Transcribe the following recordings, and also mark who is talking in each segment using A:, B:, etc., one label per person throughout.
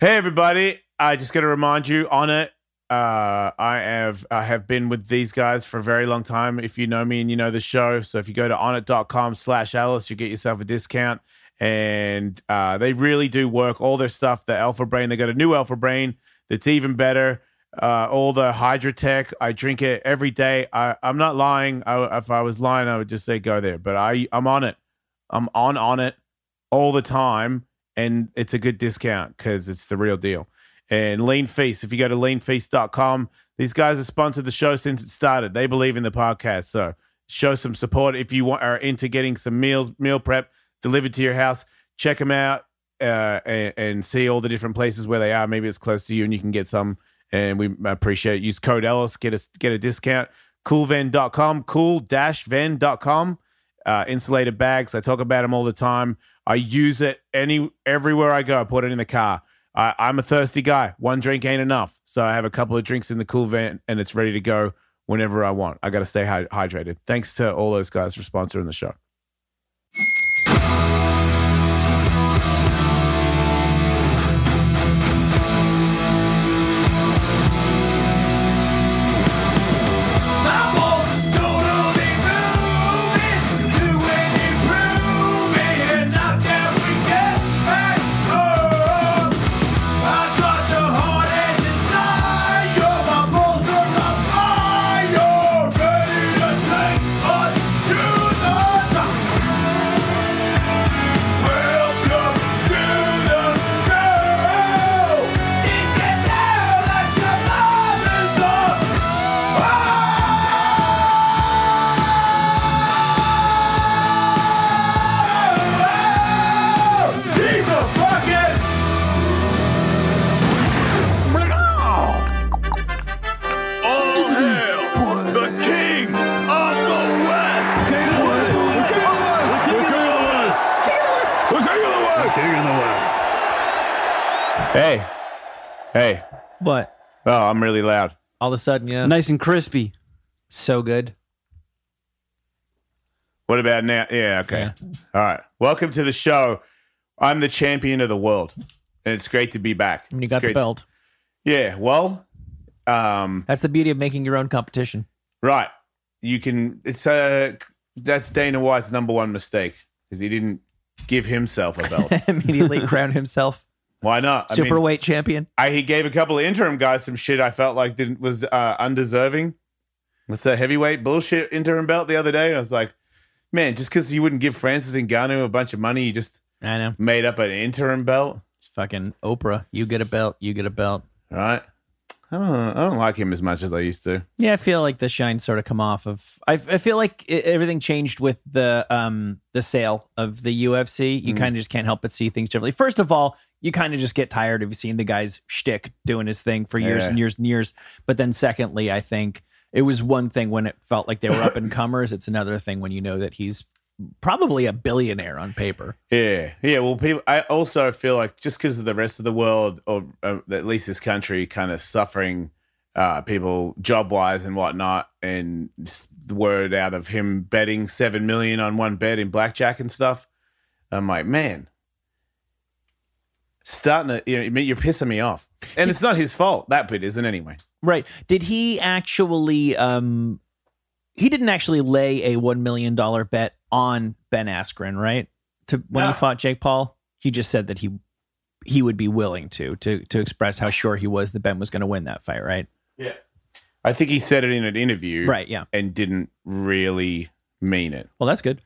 A: Hey everybody! I just got to remind you on it. Uh, I have I have been with these guys for a very long time. If you know me and you know the show, so if you go to onnit.com slash Ellis, you get yourself a discount. And uh, they really do work all their stuff. The Alpha Brain, they got a new Alpha Brain that's even better. Uh, all the Hydrotech, I drink it every day. I, I'm not lying. I, if I was lying, I would just say go there. But I I'm on it. I'm on on it all the time, and it's a good discount because it's the real deal. And Lean Feast, if you go to leanfeast.com, these guys have sponsored the show since it started. They believe in the podcast, so show some support if you want, are into getting some meals, meal prep delivered to your house. Check them out uh, and, and see all the different places where they are. Maybe it's close to you, and you can get some. And we appreciate it. Use code Ellis, get a get a discount. Coolven.com, cool-ven.com. Uh, insulated bags. I talk about them all the time. I use it any everywhere I go. I put it in the car. I, I'm a thirsty guy. One drink ain't enough, so I have a couple of drinks in the Cool-Ven, and it's ready to go whenever I want. I got to stay hy- hydrated. Thanks to all those guys for sponsoring the show.
B: King of the West! The king of the West!
A: Hey, hey.
C: What?
A: Oh, I'm really loud.
C: All of a sudden, yeah.
D: Nice and crispy.
C: So good.
A: What about now? Yeah, okay. All right. Welcome to the show. I'm the champion of the world, and it's great to be back.
C: When you
A: It's
C: got the
A: great-
C: belt.
A: Yeah. Well, um,
C: That's the beauty of making your own competition.
A: right. You can. It's uh That's Dana White's number one mistake because he didn't give himself a belt.
C: Immediately crown himself
A: Why not? I mean,
C: superweight champion.
A: I, he gave a couple of interim guys some shit I felt like didn't was uh, undeserving. What's that heavyweight bullshit interim belt the other day? And I was like, man, just because you wouldn't give Francis Ngannou a bunch of money, you just
C: I know.
A: made up an interim belt,
C: It's fucking Oprah. You get a belt. You get a belt.
A: right? I don't, I don't like him as much as I used to.
C: Yeah, I feel like the shine sort of come off of. I, I feel like i everything changed with the um the sale of the UFC. You kind of just can't help but see things differently. First of all, you kind of just get tired of seeing the guy's shtick doing his thing for years
A: Yeah.
C: and years and years. But then, secondly, I think it was one thing when it felt like they were up and comers. It's another thing when you know that he's probably a billionaire on paper.
A: Yeah, yeah. Well, people. I also feel like just because of the rest of the world, or uh, at least this country, kind of suffering, uh, people job wise and whatnot, and the word out of him betting seven million on one bet in blackjack and stuff. I'm like, man, starting to. You know, you're pissing me off, and it's not his fault. That bit isn't anyway.
C: Right. Did he actually um he didn't actually lay a 1 million dollar bet on Ben Askren, right? To when
A: No.
C: he fought Jake Paul, he just said that he he would be willing to to to express how sure he was that Ben was going to win that fight, right?
A: Yeah, I think he said it in an interview,
C: Right, yeah.
A: and didn't really mean it.
C: Well, that's good.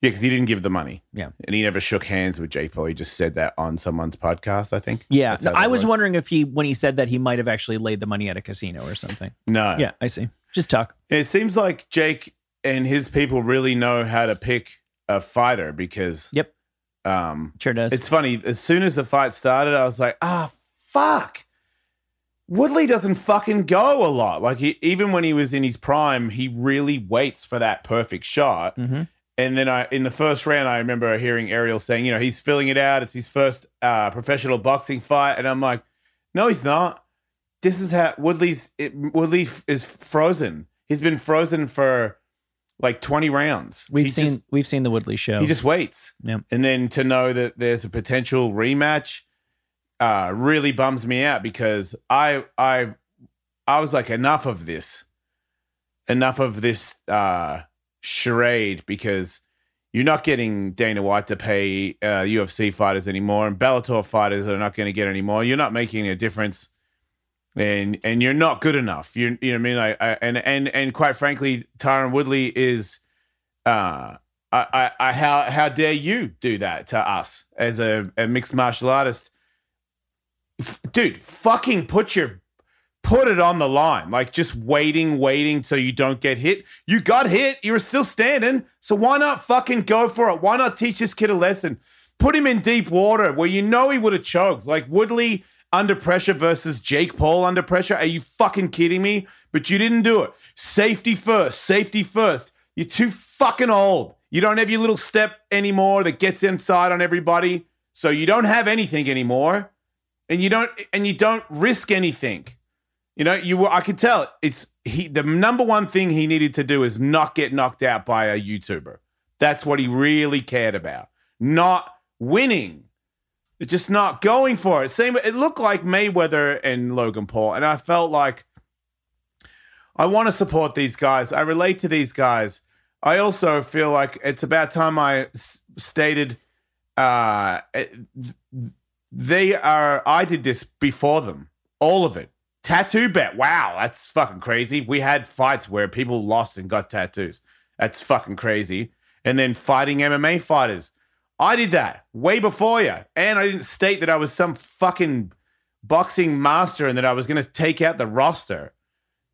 A: Yeah, because he didn't give the money.
C: Yeah.
A: And he never shook hands with Jake Paul. He just said that on someone's podcast, I think.
C: Yeah. No, I was
A: worked.
C: wondering if he when he said that he might have actually laid the money at a casino or something.
A: No.
C: Yeah, I see. Just talk.
A: It seems like Jake and his people really know how to pick a fighter because
C: Yep.
A: um
C: Sure does.
A: it's funny. As soon as the fight started, I was like, ah, fuck. Woodley doesn't fucking go a lot. Like he, even when he was in his prime, he really waits for that perfect shot.
C: Mhm.
A: And then I, in the first round, I remember hearing Ariel saying, you know, he's filling it out. It's his first uh, professional boxing fight, and I'm like, no, he's not. This is how Woodley's. It, Woodley f- is frozen. He's been frozen for like 20 rounds.
C: we've
A: He
C: seen
A: just-
C: we've seen the Woodley show.
A: he just waits.
C: Yep.
A: And then to know that there's a potential rematch, uh, really bums me out because I I I was like enough of this, enough of this uh, charade because you're not getting Dana White to pay uh, UFC fighters anymore, and Bellator fighters are not going to get any more. You're not making a difference, and and you're not good enough. You you know what I mean? I, and and and quite frankly, Tyron Woodley is. Uh, I, I, I, how how dare you do that to us as a, a mixed martial artist, F- dude? Fucking put your put it on the line, like just waiting, waiting so you don't get hit. You got hit, you were still standing, so why not fucking go for it? Why not teach this kid a lesson? Put him in deep water where you know he would have choked, like Woodley under pressure versus Jake Paul under pressure. Are you fucking kidding me? But you didn't do it. Safety first, safety first. You're too fucking old. You don't have your little step anymore that gets inside on everybody. So you don't have anything anymore. And you don't and you don't risk anything. You know, you were I could tell it's he the number one thing he needed to do is not get knocked out by a YouTuber. That's what he really cared about. Not winning. It's just not going for it. Same it looked like Mayweather and Logan Paul. And I felt like I want to support these guys. I relate to these guys. I also feel like it's about time I s- stated uh, they are. I did this before them, all of it. Tattoo bet. Wow, that's fucking crazy. We had fights where people lost and got tattoos. That's fucking crazy. And then fighting MMA fighters. I did that way before you. And I didn't state that I was some fucking boxing master and that I was going to take out the roster.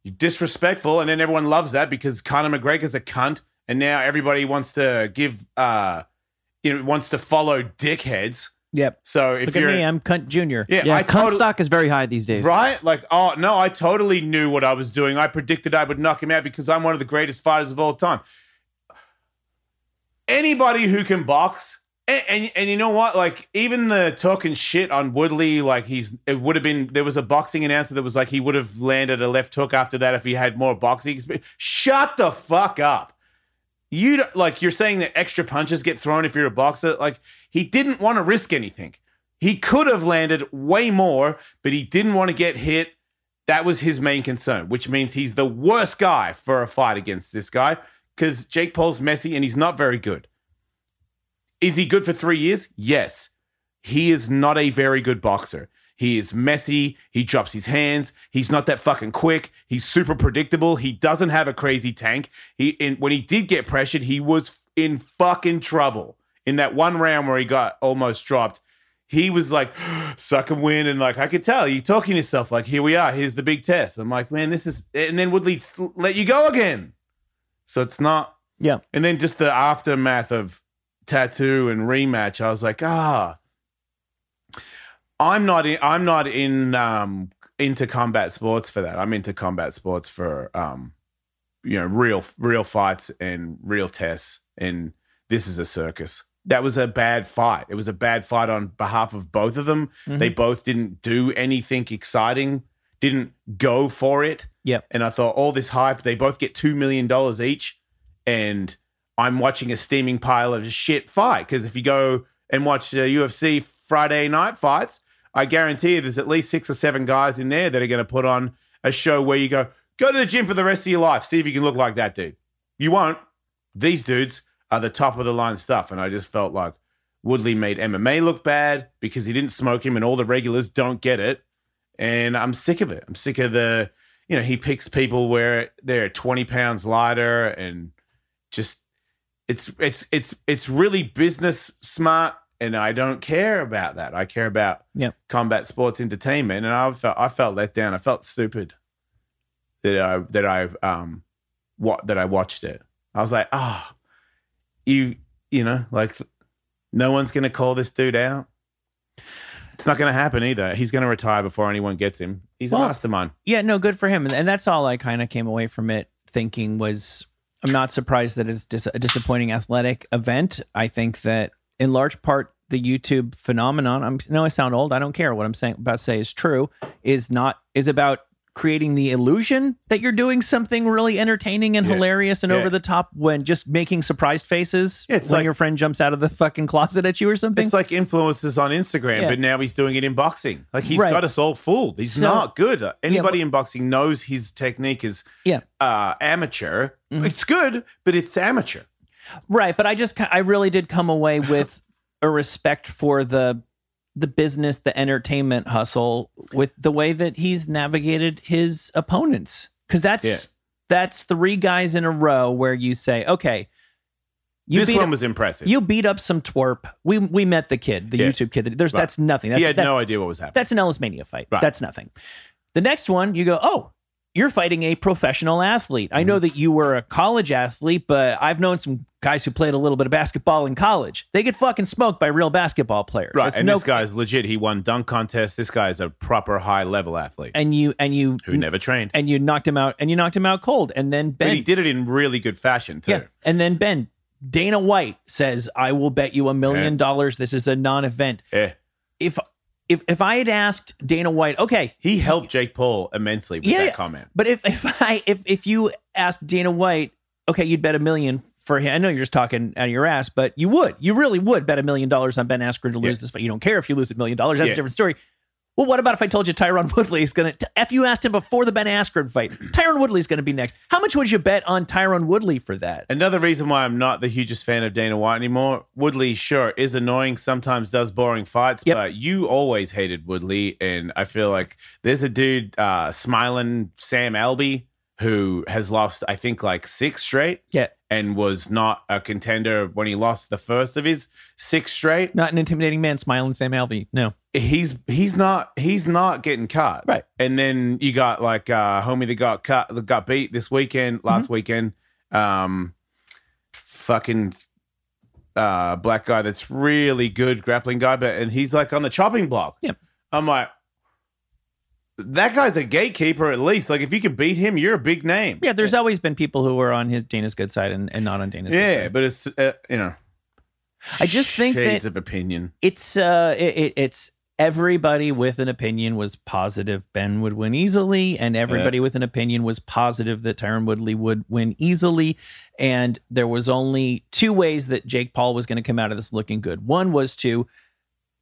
A: You're disrespectful. And then everyone loves that because Conor McGregor's a cunt and now everybody wants to give uh you know wants to follow dickheads
C: Yep.
A: so if
C: Look at
A: you're
C: me. I'm cunt junior.
A: yeah,
D: Yeah,
A: I
D: cunt
A: totally,
D: stock is very high these days.
A: right like oh no i totally knew what i was doing i predicted i would knock him out because i'm one of the greatest fighters of all time anybody who can box and, and and you know what? Like even the talking shit on woodley like he's it would have been there was a boxing announcer that was like he would have landed a left hook after that if he had more boxing experience shut the fuck up. You like you're saying that extra punches get thrown if you're a boxer like he didn't want to risk anything. He could have landed way more but he didn't want to get hit. That was his main concern which means he's the worst guy for a fight against this guy because jake paul's messy and he's not very good is he good for three years yes he is not a very good boxer he is messy. He drops his hands. He's not that fucking quick. He's super predictable. He doesn't have a crazy tank. He in, when he did get pressured, he was in fucking trouble. In that one round where he got almost dropped, he was like, suck and win. And like, I could tell you talking to yourself, like, here we are. Here's the big test. I'm like, man, this is, and then Woodley let you go again. So it's not,
C: Yeah.
A: and then just the aftermath of tattoo and rematch, I was like, ah, I'm not in. I'm not in um, into combat sports for that. I'm into combat sports for um, you know real real fights and real tests. And this is a circus. That was a bad fight. It was a bad fight on behalf of both of them. They both didn't do anything exciting. Didn't go for it.
C: Yeah.
A: And I thought all this hype. They both get two million dollars each, and I'm watching a steaming pile of shit fight. Because if you go and watch the UFC Friday night fights, I guarantee you there's at least six or seven guys in there that are going to put on a show where you go, go to the gym for the rest of your life, see if you can look like that dude. You won't. These dudes are the top of the line stuff. And I just felt like Woodley made MMA look bad because he didn't smoke him and all the regulars don't get it. And I'm sick of it. I'm sick of the, you know, he picks people where they're 20 pounds lighter and just it's it's it's it's really business smart and I don't care about that. I care about
C: Yep.
A: combat sports entertainment and I felt I felt let down. I felt stupid that I that I um what that I watched it. I was like, "Ah, you you know, like no one's going to call this dude out." It's not going to happen either. He's going to retire before anyone gets him. He's a
C: Well,
A: mastermind.
C: Yeah, no, good for him. And, and that's all I kind of came away from it thinking was I'm not surprised that it's dis- a disappointing athletic event. I think that in large part the YouTube phenomenon, I'm know I sound old, I don't care what I'm saying about to say is true, is not is about creating the illusion that you're doing something really entertaining and
A: Yeah.
C: hilarious and
A: Yeah.
C: over the top when just making surprised faces
A: Yeah, it's
C: when
A: like-
C: your friend jumps out of the fucking closet at you or something.
A: It's like influencers on Instagram, but now he's doing it in boxing. Like he's
C: Right.
A: got us all fooled. He's
C: So-
A: not good. Anybody
C: but-
A: in boxing knows his technique is
C: yeah.
A: uh, amateur.
C: Mhm.
A: It's good, but it's amateur.
C: Right, but I just I really did come away with a respect for the the business, the entertainment hustle with the way that he's navigated his opponents. Cuz that's
A: Yeah.
C: that's three guys in a row where you say, "Okay, you
A: this
C: beat
A: one
C: up,
A: was impressive.
C: you beat up some twerp. We we met the kid, the
A: Yeah.
C: YouTube kid. There's
A: Right.
C: that's nothing. That's
A: he had
C: that-
A: no idea what was happening.
C: that's an Ellis Mania fight.
A: Right.
C: That's nothing. The next one, you go, oh, you're fighting a professional athlete. I
A: Mm-hmm.
C: know that you were a college athlete, but I've known some guys who played a little bit of basketball in college. They get fucking smoked by real basketball players.
A: Right,
C: That's
A: and
C: no-
A: this guy's legit. He won dunk contests. This guy's a proper high level athlete
C: and you and you
A: who never trained.
C: and you knocked him out and you knocked him out cold. And then
A: but he
C: Ben,
A: did it in really good fashion too.
C: yeah, and then Ben. Dana White says, "I will bet you a million dollars this is a non-event."
A: Yeah.
C: If if if I had asked Dana White, okay,
A: He helped Jake Paul immensely with
C: Yeah,
A: that comment.
C: But if if I if if you asked Dana White, okay, you'd bet a million for him. I know you're just talking out of your ass, but you would, you really would bet a million dollars on Ben Askren to lose
A: Yeah.
C: this fight. You don't care if you lose a million dollars. That's
A: Yeah.
C: a different story. Well, what about if I told you Tyron Woodley is going to? If you asked him before the Ben Askren fight, Tyron Woodley is going to be next. How much would you bet on Tyron Woodley for that?
A: Another reason why I'm not the hugest fan of Dana White anymore. Woodley, sure, is annoying. Sometimes does boring fights,
C: Yep.
A: but you always hated Woodley, and I feel like there's a dude, uh, smiling Sam Alvey, who has lost, I think, like six straight,
C: Yeah,
A: and was not a contender when he lost the first of his six straight.
C: not an intimidating man, smiling Sam Alvey. No,
A: He's he's not he's not getting cut.
C: Right.
A: And then you got like uh homie that got cut that got beat this weekend,
C: Mm-hmm.
A: last weekend. Um fucking uh black guy that's really good grappling guy, but and he's like on the chopping block.
C: Yeah.
A: I'm like that guy's a gatekeeper at least. Like if you can beat him, you're a big name.
C: yeah, there's always been people who were on his Dana's good side and, and not on Dana's. good
A: Yeah, but it's uh, you know
C: I just think that-
A: shades of opinion.
C: it's uh it, it- it's everybody with an opinion was positive Ben would win easily and everybody with an opinion was positive that Tyron Woodley would win easily and there was only two ways that Jake Paul was going to come out of this looking good. One was to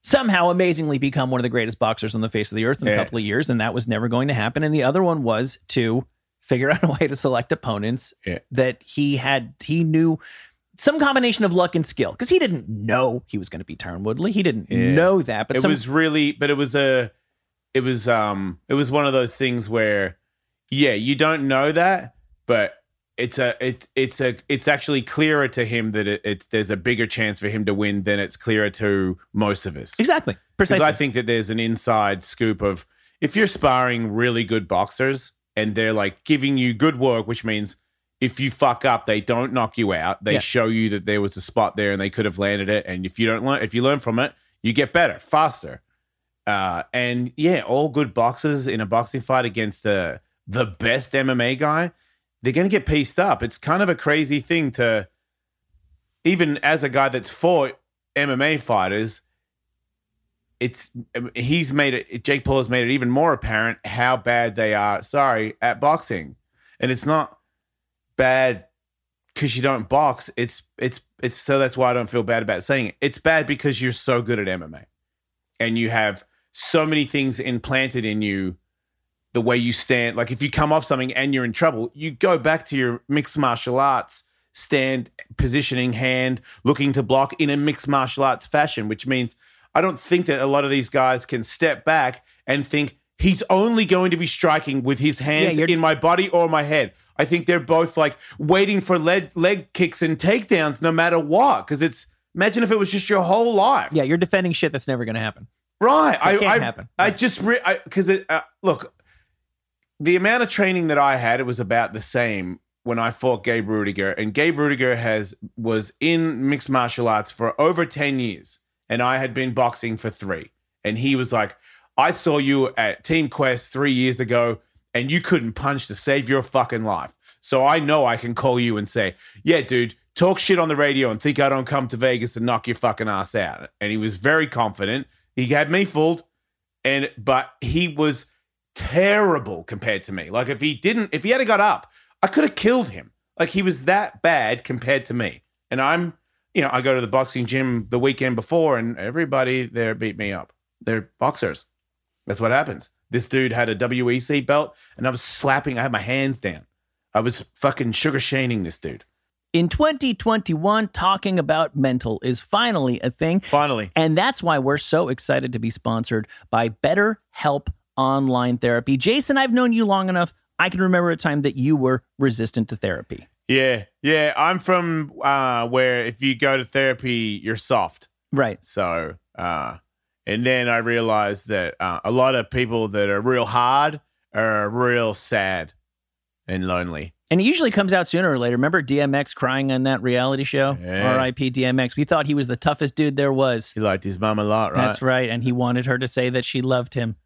C: somehow amazingly become one of the greatest boxers on the face of the earth in a couple of years and that was never going to happen and the other one was to figure out a way to select opponents
A: Yeah.
C: that he had he knew some combination of luck and skill because he didn't know he was going to be Tyron Woodley. He didn't
A: Yeah.
C: know that, but
A: it
C: some,
A: was really but it was a it was um it was one of those things where yeah you don't know that but it's a it's it's a it's actually clearer to him that it, it's there's a bigger chance for him to win than it's clearer to most of us.
C: Exactly. Precisely.
A: i think that there's an inside scoop of if you're sparring really good boxers and they're like giving you good work which means if you fuck up they don't knock you out. They
C: Yeah.
A: show you that there was a spot there and they could have landed it. And if you don't learn if you learn from it you get better faster. Uh, and yeah, all good boxers in a boxing fight against the the best MMA guy, they're going to get pieced up. It's kind of a crazy thing to, even as a guy that's fought MMA fighters, it's um, he's made it. Jake Paul has made it even more apparent how bad they are. Sorry, at boxing, and it's not bad because you don't box. It's it's it's so that's why I don't feel bad about saying it. It's bad because you're so good at MMA and you have so many things implanted in you the way you stand like if you come off something and you're in trouble you go back to your mixed martial arts stand positioning hand looking to block in a mixed martial arts fashion which means i don't think that a lot of these guys can step back and think he's only going to be striking with his hands
C: you're-
A: in my body or my head i think they're both like waiting for leg, leg kicks and takedowns no matter what because it's imagine if it was just your whole life
C: yeah, you're defending shit that's never going to happen.
A: Right. I,
C: can't
A: I,
C: happen.
A: I just because it uh, look the amount of training that I had it was about the same when I fought Gabe Ruediger, and Gabe Ruediger has was in mixed martial arts for over ten years, and I had been boxing for three, and he was like, "I saw you at Team Quest three years ago, and you couldn't punch to save your fucking life, so I know I can call you and say, yeah, dude." Talk shit on the radio and think I don't come to Vegas and knock your fucking ass out. And he was very confident. He had me fooled, and but he was terrible compared to me. Like if he didn't, if he had got up, I could have killed him. Like he was that bad compared to me. And I'm, you know, I go to the boxing gym the weekend before, and everybody there beat me up. They're boxers. That's what happens. This dude had a WEC belt, and I was slapping. I had my hands down. I was fucking sugar shaning this dude.
C: In 2021, talking about mental is finally a thing.
A: Finally,
C: And that's why we're so excited to be sponsored by BetterHelp Online Therapy. Jason, I've known you long enough. I can remember a time that you were resistant to therapy.
A: yeah, yeah. I'm from uh, where if you go to therapy, you're soft.
C: Right.
A: So, uh, and then I realized that uh, a lot of people that are real hard are real sad and lonely.
C: And it usually comes out sooner or later. Remember DMX crying on that reality show?
A: Yeah.
C: RIP DMX. We thought he was the toughest dude there was.
A: He liked his mom a lot, right?
C: That's right. And he wanted her to say that she loved him.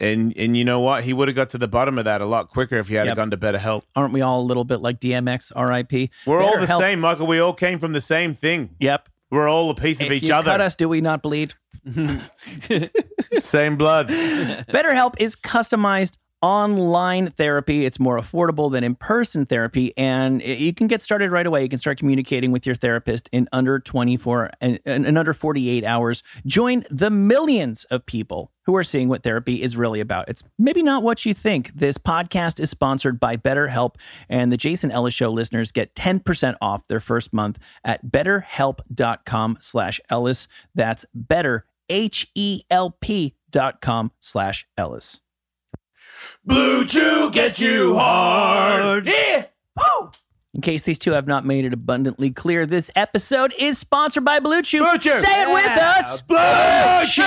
A: And and you know what? He would have got to the bottom of that a lot quicker if he had
C: Yep.
A: gone to BetterHelp.
C: Aren't we all a little bit like DMX? RIP.
A: We're all the
C: BetterHelp-
A: same, Michael. We all came from the same thing.
C: Yep.
A: We're all a piece of each
C: you
A: other.
C: cut us, do we not bleed?
A: Same blood.
C: BetterHelp is customized online therapy. It's more affordable than in person therapy, and you can get started right away. You can start communicating with your therapist in under 24 and in, under 48 hours. Join the millions of people who are seeing what therapy is really about. It's maybe not what you think. This podcast is sponsored by BetterHelp, and the Jason Ellis Show listeners get 10% off their first month at betterhelp.com slash Ellis. That's better, H-E-L-P dot com slash Ellis.
A: Blue Chew gets you hard.
C: Yeah. Oh. In case these two have not made it abundantly clear, this episode is sponsored by Blue Chew.
A: Blue Chew.
C: Say it with us.
A: Blue Chew.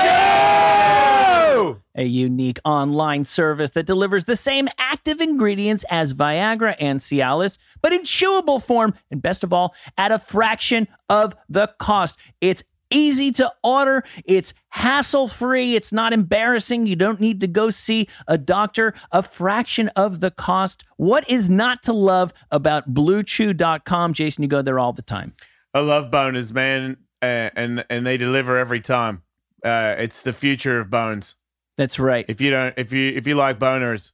C: A unique online service that delivers the same active ingredients as Viagra and Cialis, but in chewable form, and best of all, at a fraction of the cost. It's easy to order, it's hassle free, it's not embarrassing. You don't need to go see a doctor, a fraction of the cost. What is not to love about bluechew.com? Jason, you go there all the time.
A: I love boners, man, uh, and and they deliver every time. Uh, it's the future of bones.
C: That's right.
A: If you don't, if you if you like boners,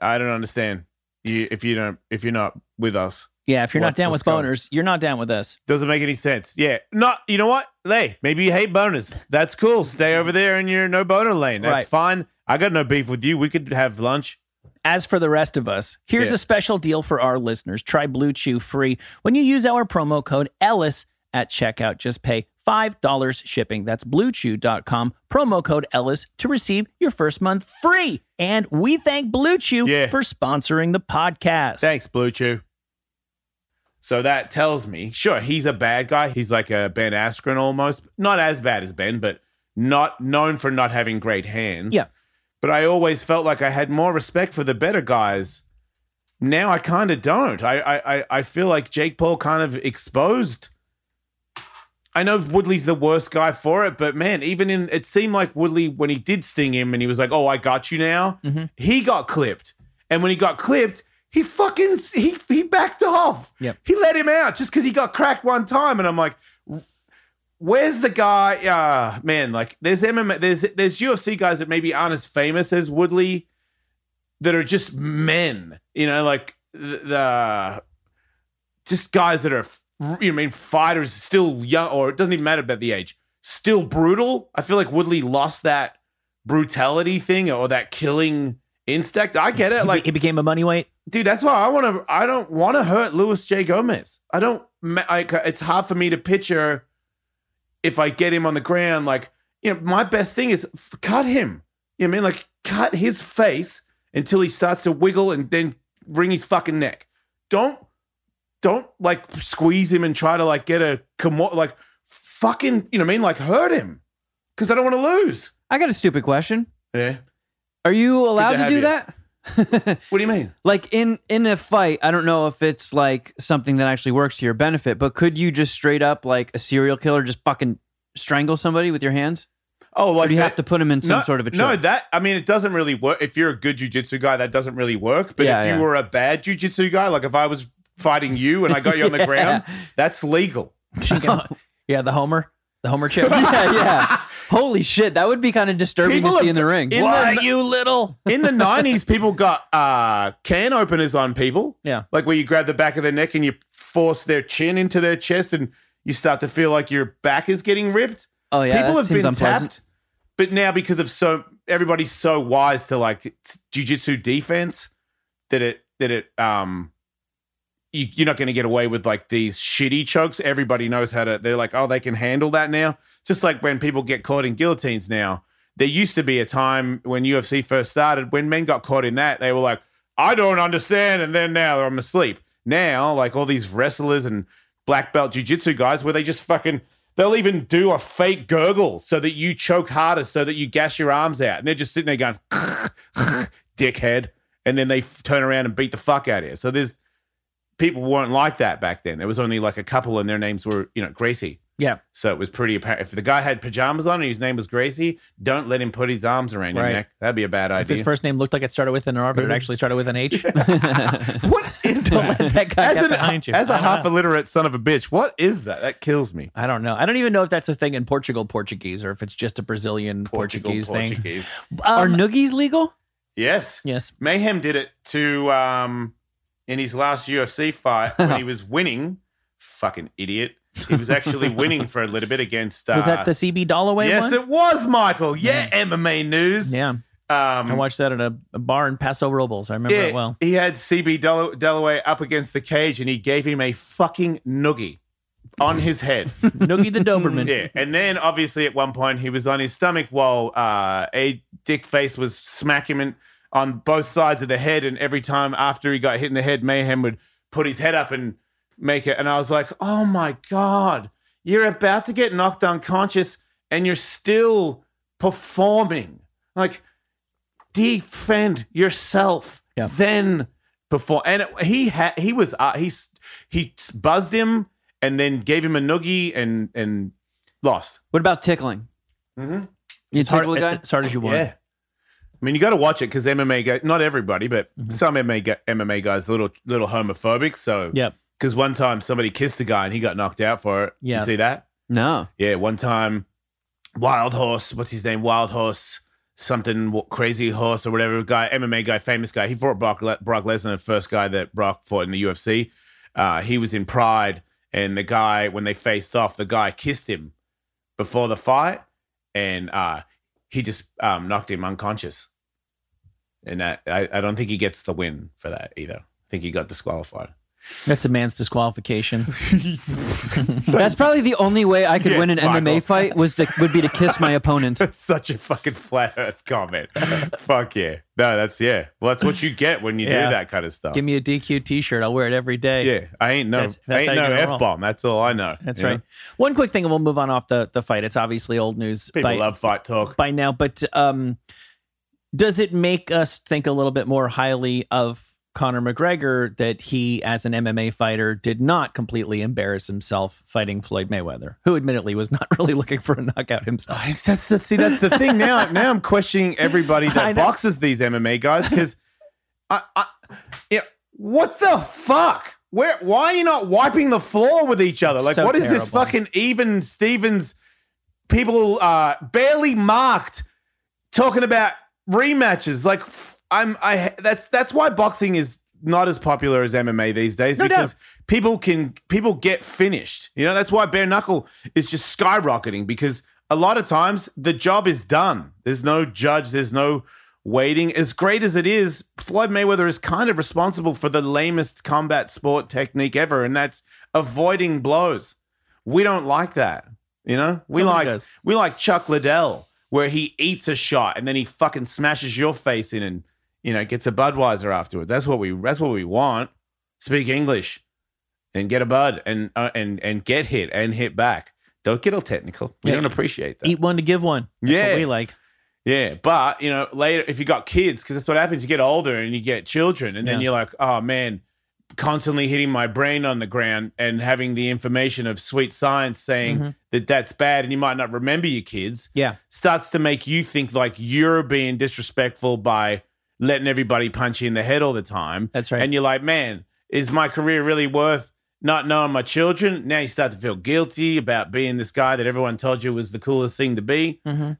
A: I don't understand. You if you don't if you're not with us,
C: Yeah, if you're not
A: What-
C: down
A: what's
C: with
A: going-
C: boners, you're not down with us.
A: doesn't make any sense. Yeah, not you know what? Hey, maybe you hate boners. That's cool. Stay over there in your no boner lane. That's
C: Right.
A: fine. I got no beef with you. We could have lunch.
C: As for the rest of us, here's
A: Yeah.
C: a special deal for our listeners. Try Blue Chew free when you use our promo code Ellis at checkout. Just pay $5 shipping. That's bluechew.com, promo code Ellis to receive your first month free. And we thank Blue Chew
A: Yeah.
C: for sponsoring the podcast.
A: Thanks, Blue Chew. So that tells me, sure, he's a bad guy. He's like a Ben Askren almost. Not as bad as Ben, but not known for not having great hands.
C: Yeah.
A: But I always felt like I had more respect for the better guys. Now I kind of don't. I, I I feel like Jake Paul kind of exposed. I know Woodley's the worst guy for it, but man, even in it seemed like Woodley when he did sting him and he was like, "Oh, I got you now,"
C: Mhm.
A: he got clipped, and when he got clipped, he fucking he he backed off.
C: Yep.
A: He let him out just because he got cracked one time, and I'm like, where's the guy? Uh man, like there's MMA, there's there's UFC guys that maybe aren't as famous as Woodley, that are just men, you know, like the, the just guys that are you know, I mean fighters still young, or it doesn't even matter about the age, still brutal. I feel like Woodley lost that brutality thing or that killing instinct. I get it, like
C: he became a money weight.
A: Dude that's why i want to i don't want to hurt Luis J. Gomez. I don't I, it's hard for me to picture if i get him on the ground like you know my best thing is f- cut him. You know what i mean? Like cut his face until he starts to wiggle and then wring his fucking neck. Don't don't like squeeze him and try to like get a commo- like fucking you know what i mean? Like hurt him because i don't want to lose.
D: I got a stupid question.
A: yeah.
D: Are you allowed
A: to
D: to, do
A: you.
D: that?
A: what do you mean
D: like in in a fight, I don't know if it's like something that actually works to your benefit, but could you just straight up like a serial killer just fucking strangle somebody with your hands?
A: oh
D: Or
A: like
D: do you
A: that-
D: have to put them in some
A: no,
D: sort of a choke?
A: No, that I mean, it doesn't really work. If you're a good jujitsu guy, that doesn't really work. But
D: Yeah,
A: if you
D: yeah.
A: were a bad jujitsu guy, like if I was fighting you and I got you on the
D: Yeah.
A: ground, that's legal.
C: yeah, the Homer, the Homer chip.
D: yeah, yeah. Holy shit, that would be kind of disturbing
A: People
D: to see
A: have-
D: in the ring.
A: in
C: Why
A: the-
C: you little?
A: In the nineties, people got uh, can openers on people.
C: Yeah.
A: like where you grab the back of their neck and you force their chin into their chest, and you start to feel like your back is getting ripped.
D: oh yeah,
A: people
D: that
A: have
D: seems
A: been
D: unpleasant.
A: tapped, but now because of so everybody's so wise to like t- jujitsu defense that it that it um you, you're not going to get away with like these shitty chokes. Everybody knows how to. They're like, oh, they can handle that now. Just like when people get caught in guillotines now. There used to be a time when UFC first started when men got caught in that. They were like, I don't understand, and then now I'm asleep. Now, like all these wrestlers and black belt jujitsu guys, where they just fucking they'll even do a fake gurgle so that you choke harder, so that you gas your arms out, and they're just sitting there going, dickhead, and then they f- turn around and beat the fuck out of you. So there's people weren't like that back then. There was only like a couple, and their names were you know Gracie.
C: Yeah.
A: So it was pretty apparent. If the guy had pajamas on and his name was Gracie, don't let him put his arms around your
C: Right.
A: neck. That'd be a bad idea.
C: If his first name looked like it started with an R, but it actually started with an H.
A: what is that?
C: that guy
A: as
C: get
A: an-
C: behind you.
A: as
C: I
A: a
C: don't
A: half
C: know.
A: illiterate son of a bitch, what is that? That kills me.
C: I don't know. I don't even know if that's a thing in Portugal, Portuguese, or if it's just a Brazilian Portuguese thing.
A: Portuguese.
D: Are
C: Um,
D: noogies legal?
A: Yes.
C: yes.
A: Mayhem did it to um in his last UFC fight when he was winning. Fucking idiot. He was actually winning for a little bit against. Uh,
C: Was that the CB Dollaway
A: Yes,
C: one?
A: it was Michael. Yeah, MMA news.
C: yeah.
A: Um,
C: I watched that at a, a bar in Paso Robles. I remember
A: yeah,
C: it well.
A: He had CB Del- Dollaway up against the cage, and he gave him a fucking noogie on his head.
C: Noogie the Doberman.
A: Yeah, and then obviously at one point he was on his stomach while uh, a dick face was smacking him on both sides of the head, and every time after he got hit in the head, Mayhem would put his head up and make it. And I was like, oh my god, you're about to get knocked unconscious, and you're still performing. Like, defend yourself,
C: Yeah.
A: then perform. And it- he had he was uh, he he buzzed him and then gave him a noogie and and lost.
D: What about tickling?
A: Mm-hmm.
D: You
C: As hard,
D: tickle a guy?
C: as hard as you want.
A: Yeah. I mean, you got to watch it because MMA guys, not everybody, but
C: Mhm.
A: some MMA gu- MMA guys, a little little homophobic. So
C: Yep.
A: Because one time somebody kissed a guy and he got knocked out for it.
C: Yeah.
A: You see that?
D: No.
A: Yeah. One time, Wild Horse, what's his name? Wild Horse, something w- crazy horse or whatever. Guy, MMA guy, famous guy. He fought Brock, Le- Brock Lesnar, the first guy that Brock fought in the UFC. Uh, he was in Pride, and the guy when they faced off, the guy kissed him before the fight, and uh, he just um, knocked him unconscious. And that, I, I don't think he gets the win for that either. I think he got disqualified.
C: That's a man's disqualification.
D: That's probably the only way I could
A: Yes,
D: win an
A: Michael.
D: MMA fight was to would be to kiss my opponent.
A: That's such a fucking flat earth comment. Fuck yeah. No, that's yeah. Well, that's what you get when you
C: Yeah.
A: do that kind of stuff.
C: Give me a DQ T-shirt. I'll wear it every day.
A: yeah, I ain't no,
C: That's- that's
A: I ain't no
C: you're gonna roll.
A: f bomb. That's all I know.
C: That's
A: you know?
C: right. One quick thing, and we'll move on off the the fight. It's obviously old news
A: People
C: by,
A: love fight talk.
C: by now, but um, does it make us think a little bit more highly of Conor McGregor that he, as an MMA fighter, did not completely embarrass himself fighting Floyd Mayweather, who admittedly was not really looking for a knockout himself?
A: That's see. That's the thing. Now, now I'm questioning everybody that boxes these MMA guys because, I, I, yeah, what the fuck? Where? Why are you not wiping the floor with each other? Like,
C: So
A: what is this fucking even Stevens? People uh barely marked talking about rematches. Like, I'm I. That's that's why boxing is not as popular as MMA these days
C: No doubt.
A: because people can people get finished. You know, that's why bare knuckle is just skyrocketing because a lot of times the job is done. There's no judge, there's no waiting. As great as it is, Floyd Mayweather is kind of responsible for the lamest combat sport technique ever, and that's avoiding blows. We don't like that. You know? We
C: Nobody
A: like
C: does.
A: we like Chuck Liddell, where he eats a shot and then he fucking smashes your face in and you know gets a Budweiser afterward. That's what we that's what we want. Speak English and get a bud and uh, and and get hit and hit back. Don't get all technical. We
C: Yeah.
A: don't appreciate that.
C: Eat one to give one. That's
A: Yeah.
C: what we like.
A: Yeah, but you know, later if you got kids, because that's what happens. You get older and you get children, and then
C: Yeah.
A: you're like, oh man, constantly hitting my brain on the ground and having the information of sweet science saying
C: Mhm.
A: that that's bad, and you might not remember your kids.
C: Yeah.
A: Starts to make you think like you're being disrespectful by letting everybody punch you in the head all the time.
C: That's right.
A: And you're like, man, is my career really worth not knowing my children. Now you start to feel guilty about being this guy that everyone told you was the coolest thing to be.
C: Mhm.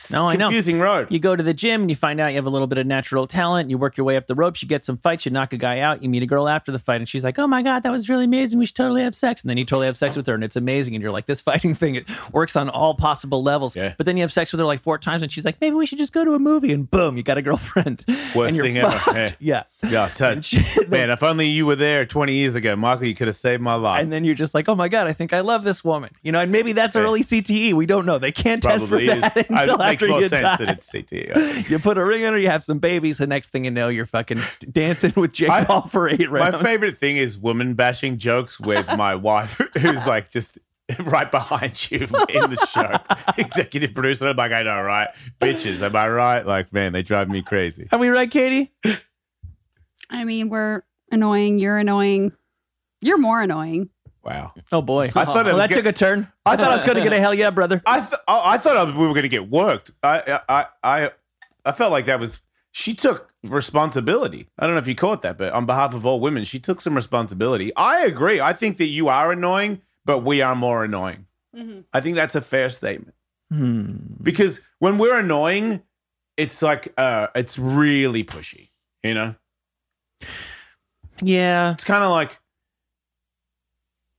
A: It's,
C: No, I know.
A: confusing road.
C: You go to the gym and you find out you have a little bit of natural talent. You work your way up the ropes. You get some fights. You knock a guy out. You meet a girl after the fight, and she's like, "Oh my god, that was really amazing. We should totally have sex." And then you totally have sex with her, and it's amazing. And you're like, "This fighting thing it works on all possible levels."
A: Yeah.
C: But then you have sex with her like four times, and she's like, "Maybe we should just go to a movie." And boom, you got a girlfriend.
A: Worst thing ever.
C: fucked. Yeah.
A: yeah, touch. Man, if only you were there 20 years ago, Michael, you could have saved my life.
C: And then you're just like, "Oh my god, I think I love this woman." You know, and maybe that's
A: Yeah.
C: early CTE. We don't know. They can't test for
A: Probably is.
C: that
A: I-
C: until
A: makes more
C: you
A: sense
C: die.
A: that it's CT. I
C: you put a ring on her, you have some babies. The next thing you know, you're fucking st- dancing with Jake
A: I-
C: Paul for eight rounds.
A: My favorite thing is woman bashing jokes with my wife, who's like just right behind you in the show. Executive producer. I'm like, I know, right? Bitches, am I right? Like, man, they drive me crazy.
C: Are we right, Katie?
E: I mean, we're annoying. You're annoying. You're more annoying.
A: Wow.
C: Oh boy,
A: I thought it
C: well, that
A: good-
C: took a turn. I thought I was going to get a hell yeah, brother.
A: I th- I I thought I was- we were going to get worked. I, I I I felt like that was she took responsibility. I don't know if you caught that, but on behalf of all women, she took some responsibility. I agree. I think that you are annoying, but we are more annoying. I think that's a fair statement
C: Hmm.
A: because when we're annoying, it's like uh, it's really pushy. You know,
C: Yeah,
A: it's kind of like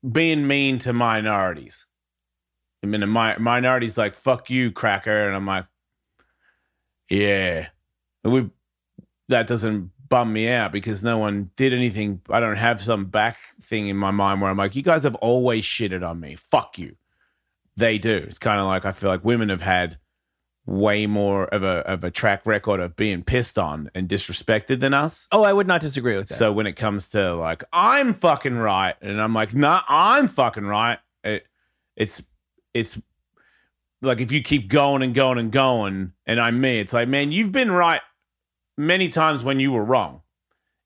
A: being mean to minorities. I mean, the mi- minorities like "fuck you, cracker," and I'm like, "Yeah, we." That doesn't bum me out because no one did anything. I don't have some back thing in my mind where I'm like, "You guys have always shitted on me. Fuck you." They do. It's kind of like I feel like women have had way more of a of a track record of being pissed on and disrespected than us.
C: Oh, I would not disagree with that.
A: So when it comes to like I'm fucking right, and I'm like, nah, I'm fucking right. It, it's it's like if you keep going and going and going, and I'm me, it's like, man, you've been right many times when you were wrong,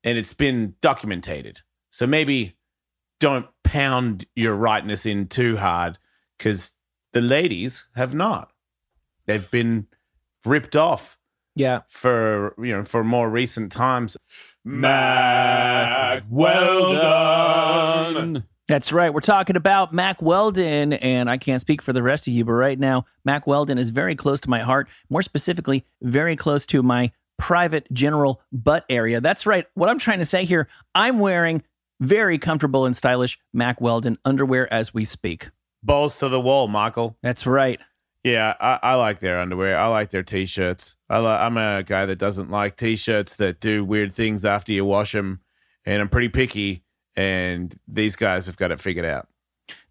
A: and it's been documented. So maybe don't pound your rightness in too hard, because the ladies have not. They've been ripped off
C: yeah,
A: for you know for more recent times. Mac, well done.
C: that's right. We're talking about Mack Weldon, and I can't speak for the rest of you, but right now, Mack Weldon is very close to my heart. More specifically, very close to my private general butt area. That's right. What I'm trying to say here, I'm wearing very comfortable and stylish Mac Weldon underwear as we speak.
A: Balls to the wall, Michael.
C: That's right.
A: Yeah, I, I like their underwear. I like their t-shirts. I li- I'm a guy that doesn't like t-shirts that do weird things after you wash them, and I'm pretty picky. And these guys have got it figured out.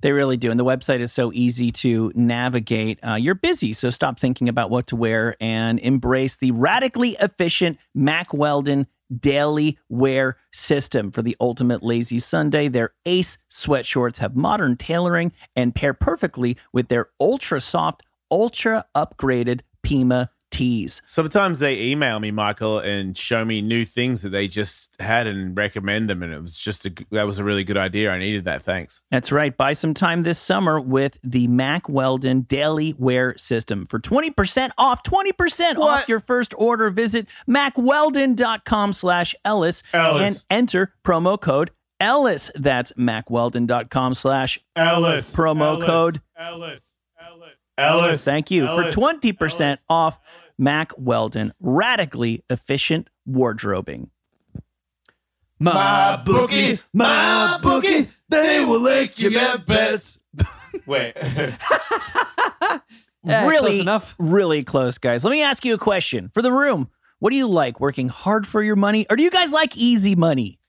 C: They really do. And the website is so easy to navigate. Uh, you're busy, so stop thinking about what to wear and embrace the radically efficient Mack Weldon daily wear system for the ultimate lazy Sunday. Their Ace sweatshorts have modern tailoring and pair perfectly with their ultra soft, ultra upgraded Pima tees.
A: Sometimes they email me, Michael, and show me new things that they just had and recommend them, and it was just a that was a really good idea. I needed that. Thanks.
C: That's right. Buy some time this summer with the Mack Weldon Daily Wear System. For 20% off, 20% off your first order, visit mackweldon.com slash Ellis
A: Ellis.
C: and enter promo code Ellis. That's mackweldon.com slash
A: Ellis
C: Promo code.
A: Ellis Ellis Ellis.
C: Thank you.
A: Ellis.
C: For 20%
A: Ellis.
C: off Mack Weldon. Radically efficient wardrobing.
D: My
A: bookie, my bookie, they will let you get bets. Wait.
D: Yeah,
C: really,
D: close enough.
C: really close, guys. Let me ask you a question for the room. What do you like, working hard for your money, or do you guys like easy money?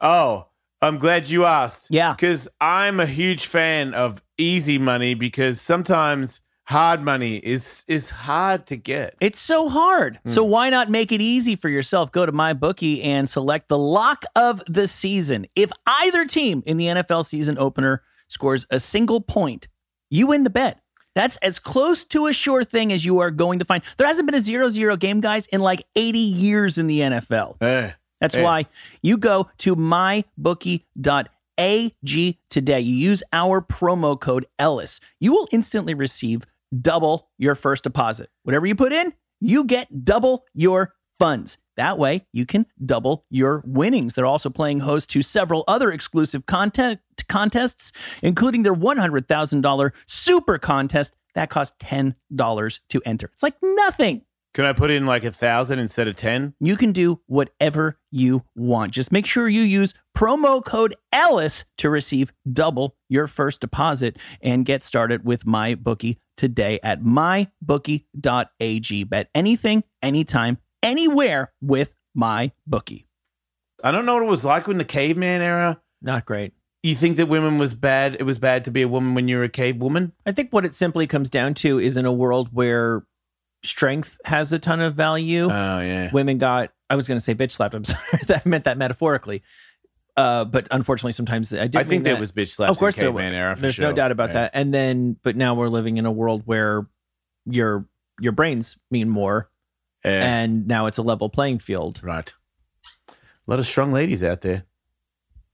A: Oh, I'm glad you asked.
C: Yeah.
A: Because I'm a huge fan of easy money because sometimes hard money is is hard to get.
C: It's so hard. So why not make it easy for yourself? Go to my bookie and select the lock of the season. If either team in the NFL season opener scores a single point, you win the bet. That's as close to a sure thing as you are going to find. There hasn't been a 0-0 game, guys, in like 80 years in the NFL.
A: Eh.
C: That's
A: Yeah.
C: why you go to mybookie.ag today. You use our promo code Ellis. You will instantly receive double your first deposit. Whatever you put in, you get double your funds. That way, you can double your winnings. They're also playing host to several other exclusive content contests, including their $100,000 super contest that costs $10 to enter. It's like nothing.
A: Can I put in like a thousand instead of ten?
C: You can do whatever you want. Just make sure you use promo code Ellis to receive double your first deposit and get started with my bookie today at mybookie.ag. Bet anything, anytime, anywhere with my bookie.
A: I don't know what it was like in the caveman era.
C: Not great.
A: You think that women was bad? It was bad to be a woman when you're a cave woman.
C: I think what it simply comes down to is in a world where strength has a ton of value.
A: Oh yeah.
C: women got i was going to say bitch slapped i'm sorry that I meant that metaphorically uh, but unfortunately sometimes i, did
A: I think there
C: that.
A: was bitch slaps
C: of course there
A: era.
C: There's
A: sure.
C: no doubt about that and then but now we're living in a world where your your brains mean more
A: Yeah.
C: and now it's a level playing field
A: right. A lot of strong ladies out there.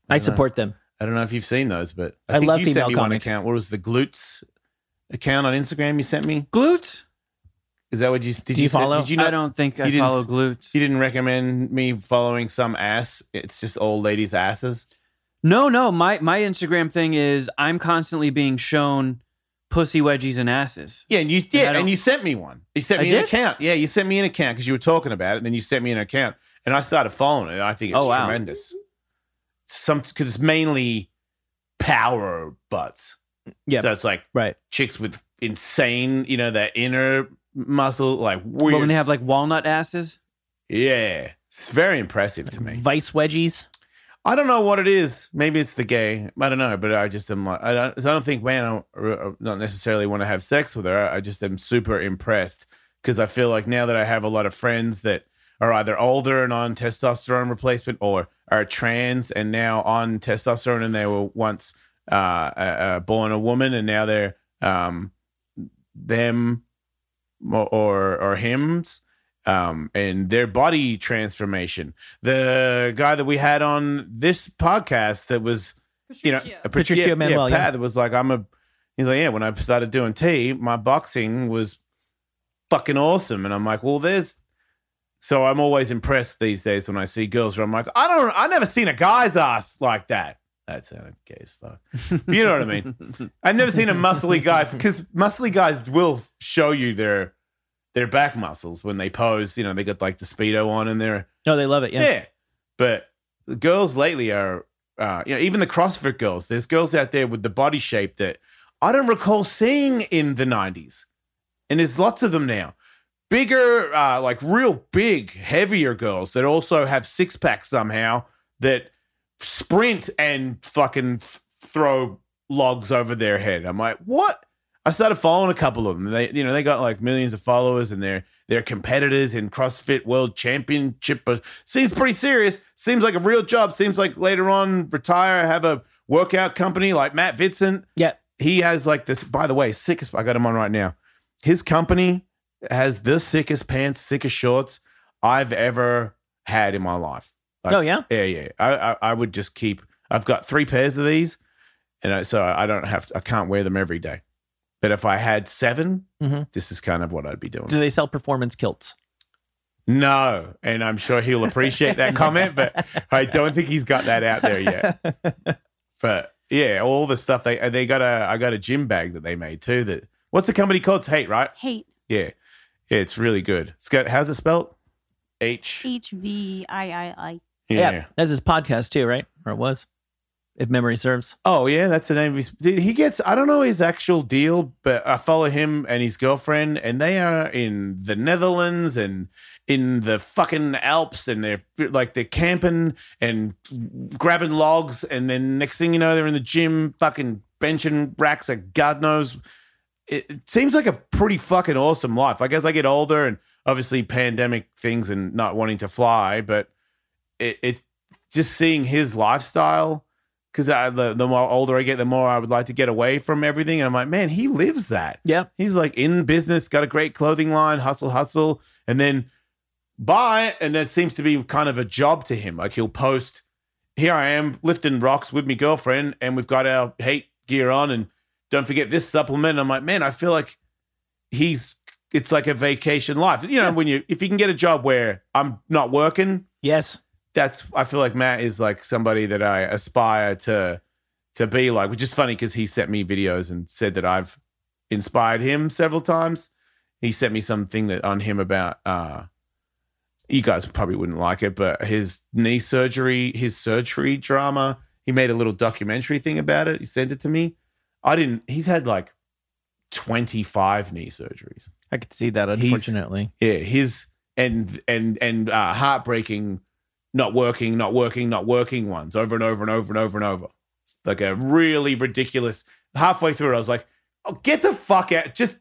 C: i
A: know.
C: support them
A: I don't know if you've seen those, but
C: I
A: think
C: love
A: you
C: female
A: sent me one
C: comics.
A: account. What was the glutes account on Instagram you sent me?
D: Glutes?
A: Is that what you did?
C: Do you
A: say-
C: follow?
A: Did you not?
D: I don't think I
A: you didn't-
D: follow glutes.
A: You didn't recommend me following some ass. It's just old ladies' asses.
D: No, no. My my Instagram thing is I'm constantly being shown pussy wedgies and asses.
A: Yeah, and you
D: I
A: yeah, and you sent me one. You sent
D: I
A: me an
D: did?
A: account. Yeah, you sent me an account because you were talking about it, and then you sent me an account, and I started following it. And I think it's
D: Oh, wow.
A: tremendous. Some because it's mainly power butts.
C: Yeah.
A: so it's like
C: right
A: chicks with insane, you know, that inner muscle, like weird.
D: But when they have like walnut asses,
A: yeah, it's very impressive to me.
C: vice wedgies
A: I don't know what it is. Maybe it's the gay. I don't know, but I just am like, I don't, I don't think man, I don't- not necessarily want to have sex with her. I just am super impressed because I feel like now that I have a lot of friends that are either older and on testosterone replacement or are trans and now on testosterone and they were once uh, uh, uh, born a woman and now they're um, them or or, or hims um, and their body transformation. The guy that we had on this podcast that was, you know, a
C: Patricio
A: yeah,
C: Manuel,
A: yeah,
C: yeah.
A: Pat that was like, I'm a, he's like, yeah, when I started doing tea, my boxing was fucking awesome. And I'm like, well, there's, so I'm always impressed these days when I see girls where I'm like, I don't, I never seen a guy's ass like that. That sounded gay as fuck. You know what I mean? I've never seen a muscly guy because muscly guys will show you their their back muscles when they pose. You know, they got like the speedo on and they're
C: no they love it
A: yeah.
C: yeah,
A: But the girls lately are, uh, you know, even the CrossFit girls. There's girls out there with the body shape that I don't recall seeing in the '90s, and there's lots of them now. Bigger, uh, like real big, heavier girls that also have six packs somehow that sprint and fucking th- throw logs over their head. I'm like, what? I started following a couple of them. They, you know, they got like millions of followers, and they're they're competitors in CrossFit World Championship. Seems pretty serious. Seems like a real job. Seems like later on retire, have a workout company like Matt Vincent.
C: yeah.
A: He has like this. By the way, sickest. I got him on right now. His company has the sickest pants, sickest shorts I've ever had in my life. Like,
C: oh yeah
A: yeah, yeah. I, I, I would just keep. I've got three pairs of these, and I, so I don't have. To, I can't wear them every day. But if I had 7
C: Mhm.
A: this is kind of what I'd be doing.
C: do they sell performance kilts
A: no, and I'm sure he'll appreciate that comment, but I don't think he's got that out there yet. But yeah, all the stuff they they got a I got a gym bag that they made too. That what's the company called? It's Hate, right?
E: Hate.
A: Yeah, yeah. It's really good. It's got how's it spelled? H.
E: H V I I I.
A: Yeah.
C: that's his podcast too right or it was if memory serves
A: Oh yeah, that's the name of his. He gets? I don't know his actual deal, but I follow him and his girlfriend, and they are in the Netherlands and in the fucking Alps, and they're like they're camping and grabbing logs, and then next thing you know, they're in the gym, fucking benching racks God knows. It, it seems like a pretty fucking awesome life. Like as I get older, and obviously pandemic things and not wanting to fly, but it, it just seeing his lifestyle because the, the more older I get, the more I would like to get away from everything. And I'm like, man, he lives that.
C: yeah
A: He's like in business, got a great clothing line, hustle, hustle, and then buy. And that seems to be kind of a job to him. Like he'll post, here I am lifting rocks with my girlfriend, and we've got our hate gear on. And don't forget this supplement. I'm like, man, I feel like he's it's like a vacation life. You know, when you if you can get a job where I'm not working,
C: Yes.
A: That's I feel like Matt is like somebody that I aspire to to be like, which is funny because he sent me videos and said that I've inspired him several times. He sent me something that on him about uh you guys probably wouldn't like it, but his knee surgery, his surgery drama, he made a little documentary thing about it. He sent it to me. I didn't he's had like 25 knee surgeries.
C: I could see that,
A: He's-
C: unfortunately.
A: Yeah, his and and and uh, heartbreaking, not working, not working, not working ones over and over and over and over and over. It's like a really ridiculous. Halfway through it, I was like, "Oh, get the fuck out!" Just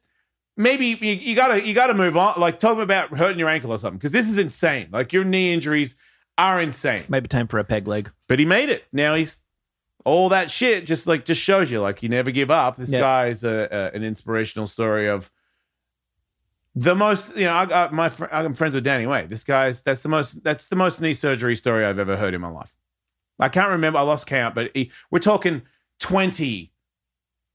A: maybe you, you gotta you gotta move on. Like, talk about hurting your ankle or something because this is insane. Like your knee injuries are insane.
C: Might be time for a peg leg.
A: But he made it. Now he's all that shit. Just like just shows you, like you never give up. This
C: Yeah.
A: guy is a, a, an inspirational story of the most. You know, I, I, my fr- I'm friends with Danny Way. This guy's that's the most that's the most knee surgery story I've ever heard in my life. I can't remember. I lost count, but he, we're talking twenty.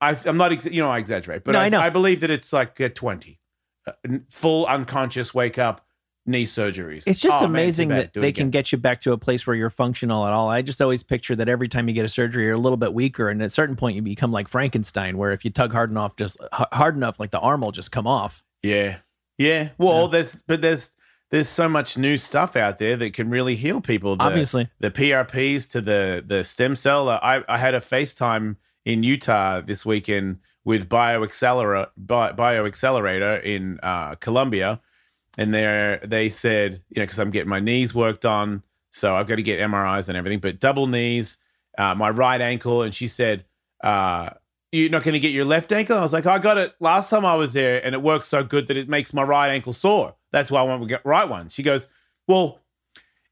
A: I, I'm not. Ex- you know, I exaggerate, but
C: No,
A: I,
C: I
A: believe that it's like uh, twenty. Uh, full unconscious wake up knee surgeries.
C: It's just
A: Oh, man,
C: amazing
A: bad.
C: that they can get you back to a place where you're functional at all. I just always picture that every time you get a surgery, you're a little bit weaker, and at a certain point, you become like Frankenstein, where if you tug hard enough, just hard enough, like the arm will just come off.
A: Yeah. Yeah. Well, there's but there's there's so much new stuff out there that can really heal people. The,
C: Obviously.
A: the PRPs to the the stem cell. Uh, I I had a FaceTime in Utah this weekend with BioAccelerator Bi- BioAccelerator in uh, Colombia, and they they said you know because I'm getting my knees worked on, so I've got to get MRIs and everything, but double knees, uh, my right ankle, and she said. Uh, you're not going to get your left ankle? I was like, I got it last time I was there and it works so good that it makes my right ankle sore. That's why I want to get right one. She goes, Well,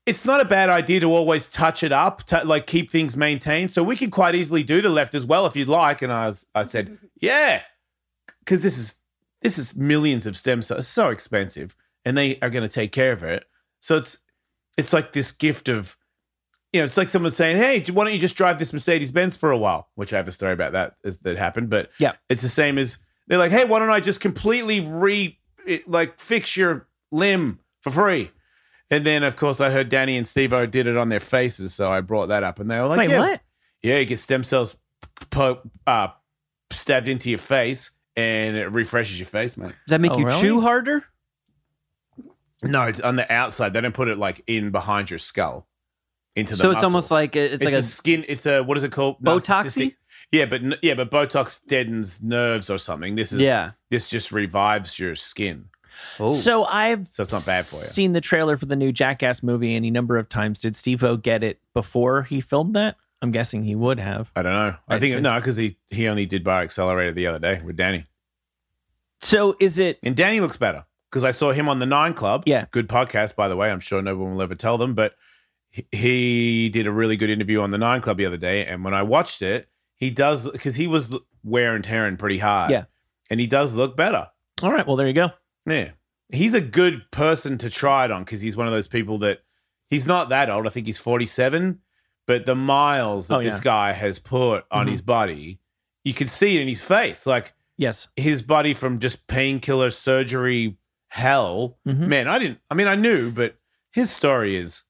A: it's not a bad idea to always touch it up, to like keep things maintained. So we can quite easily do the left as well if you'd like. And I was, I said, Yeah, because this is this is millions of stem cells, it's so expensive, and they are going to take care of it. So it's it's like this gift of you know, it's like someone saying, "Hey, why don't you just drive this Mercedes Benz for a while?" Which I have a story about that as, that happened, but
C: Yeah.
A: it's the same as they're like, "Hey, why don't I just completely re it- like fix your limb for free?" And then, of course, I heard Danny and Steve O did it on their faces, so I brought that up, and they were like,
C: Wait,
A: yeah,
C: what?
A: Yeah, you get stem cells po- uh, stabbed into your face, and it refreshes your face, man.
D: Does that make
C: Oh,
D: you
C: really?
D: chew harder?
A: No, it's on the outside. They don't put it like in behind your skull into the.
D: So it's
A: muscle.
D: almost like a, it's,
A: it's,
D: like
A: a,
D: a,
A: skin. It's a what is it called? Botox. Yeah, but yeah, but Botox deadens nerves or something. This is
D: yeah.
A: This just revives your skin.
D: Oh.
C: So I've
A: So it's not bad for you.
C: Seen the trailer for the new Jackass movie any number of times. Did Steve O get it before he filmed that? I'm guessing he would have.
A: I don't know. I
C: I-
A: think
C: is-
A: no, because he he only did Bio Accelerator the other day with Danny,
C: So is it?
A: and Danny looks better because I saw him on the Nine Club.
C: Yeah.
A: good podcast by the way. I'm sure no one will ever tell them, but he, did a really good interview on the Nine Club the other day, and when I watched it, he does because he was wear and tearing pretty hard.
C: Yeah.
A: and he does look better.
C: All right. Well, there you go.
A: Yeah. He's a good person to try it on because he's one of those people that he's not that old. I think he's 47, but the miles that
C: Oh,
A: this guy has put on
C: Mhm.
A: his body, you can see it in his face. Like
C: Yes.
A: his body from just painkiller surgery hell.
C: Mhm.
A: Man, I didn't, I mean, I knew, but his story is.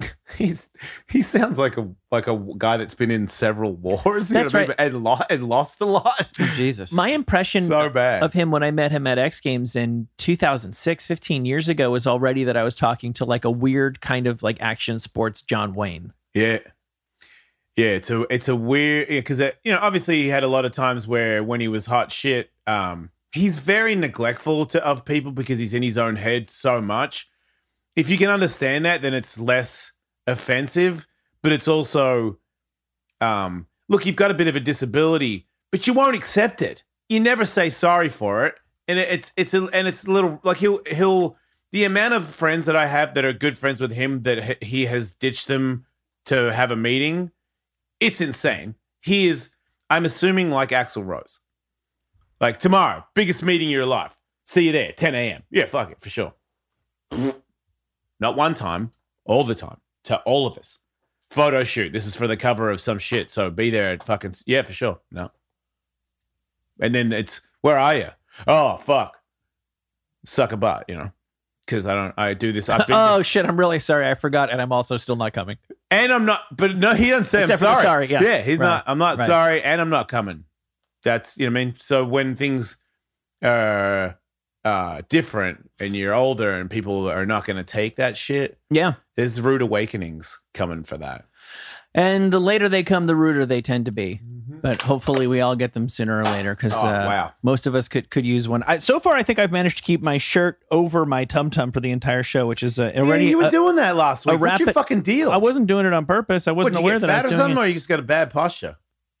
A: He's he sounds like a like a guy that's been in several wars, you know
C: That's
A: what I mean?
C: right.
A: and, lo- and lost a lot.
D: Oh, Jesus.
C: My impression
A: so bad.
C: of him when I met him at X Games in 2006, 15 years ago, was already that I was talking to like a weird kind of like action sports John Wayne.
A: Yeah. Yeah, it's a it's a weird because you know obviously he had a lot of times where when he was hot shit, um, he's very neglectful to of people because he's in his own head so much. If you can understand that, then it's less offensive, but it's also, um, look, you've got a bit of a disability, but you won't accept it. You never say sorry for it, and it's it's a, and it's a little like he'll he'll the amount of friends that I have that are good friends with him that he- has ditched them to have a meeting, it's insane. He is, I'm assuming, like Axl Rose. Like tomorrow, biggest meeting of your life. See you there, 10 a.m. Yeah, fuck it, for sure. Not one time, all the time, to all of us. Photo shoot. This is for the cover of some shit. So be there at fucking, yeah, for sure. No. And then it's, where are you? Oh, fuck. suck a butt, you know, because I don't. I do this. I've been,
C: oh shit! I'm really sorry. I forgot, and I'm also still not coming.
A: and I'm not. But no, he doesn't say
C: Except
A: I'm
C: the
A: sorry.
C: sorry, yeah.
A: yeah, he's
C: Right,
A: not. I'm not
C: right.
A: sorry, and I'm not coming. That's you know what I mean. So when things are uh different, and you're older, and people are not going to take that shit,
C: Yeah,
A: there's rude awakenings coming for that.
C: and the later they come, the ruder they tend to be. But hopefully, we all get them sooner or later because
A: Mm-hmm. Oh,
C: uh,
A: wow.
C: most of us could could use one. I, so far, I think I've managed to keep my shirt over my tum tum for the entire show, which is uh, already.
A: yeah, you were
C: uh,
A: doing that last week. What's your fucking deal?
C: I wasn't doing it on purpose. I wasn't
A: you
C: aware that I
A: fat
C: was
A: or
C: doing
A: something,
C: it.
A: or you just got a bad posture?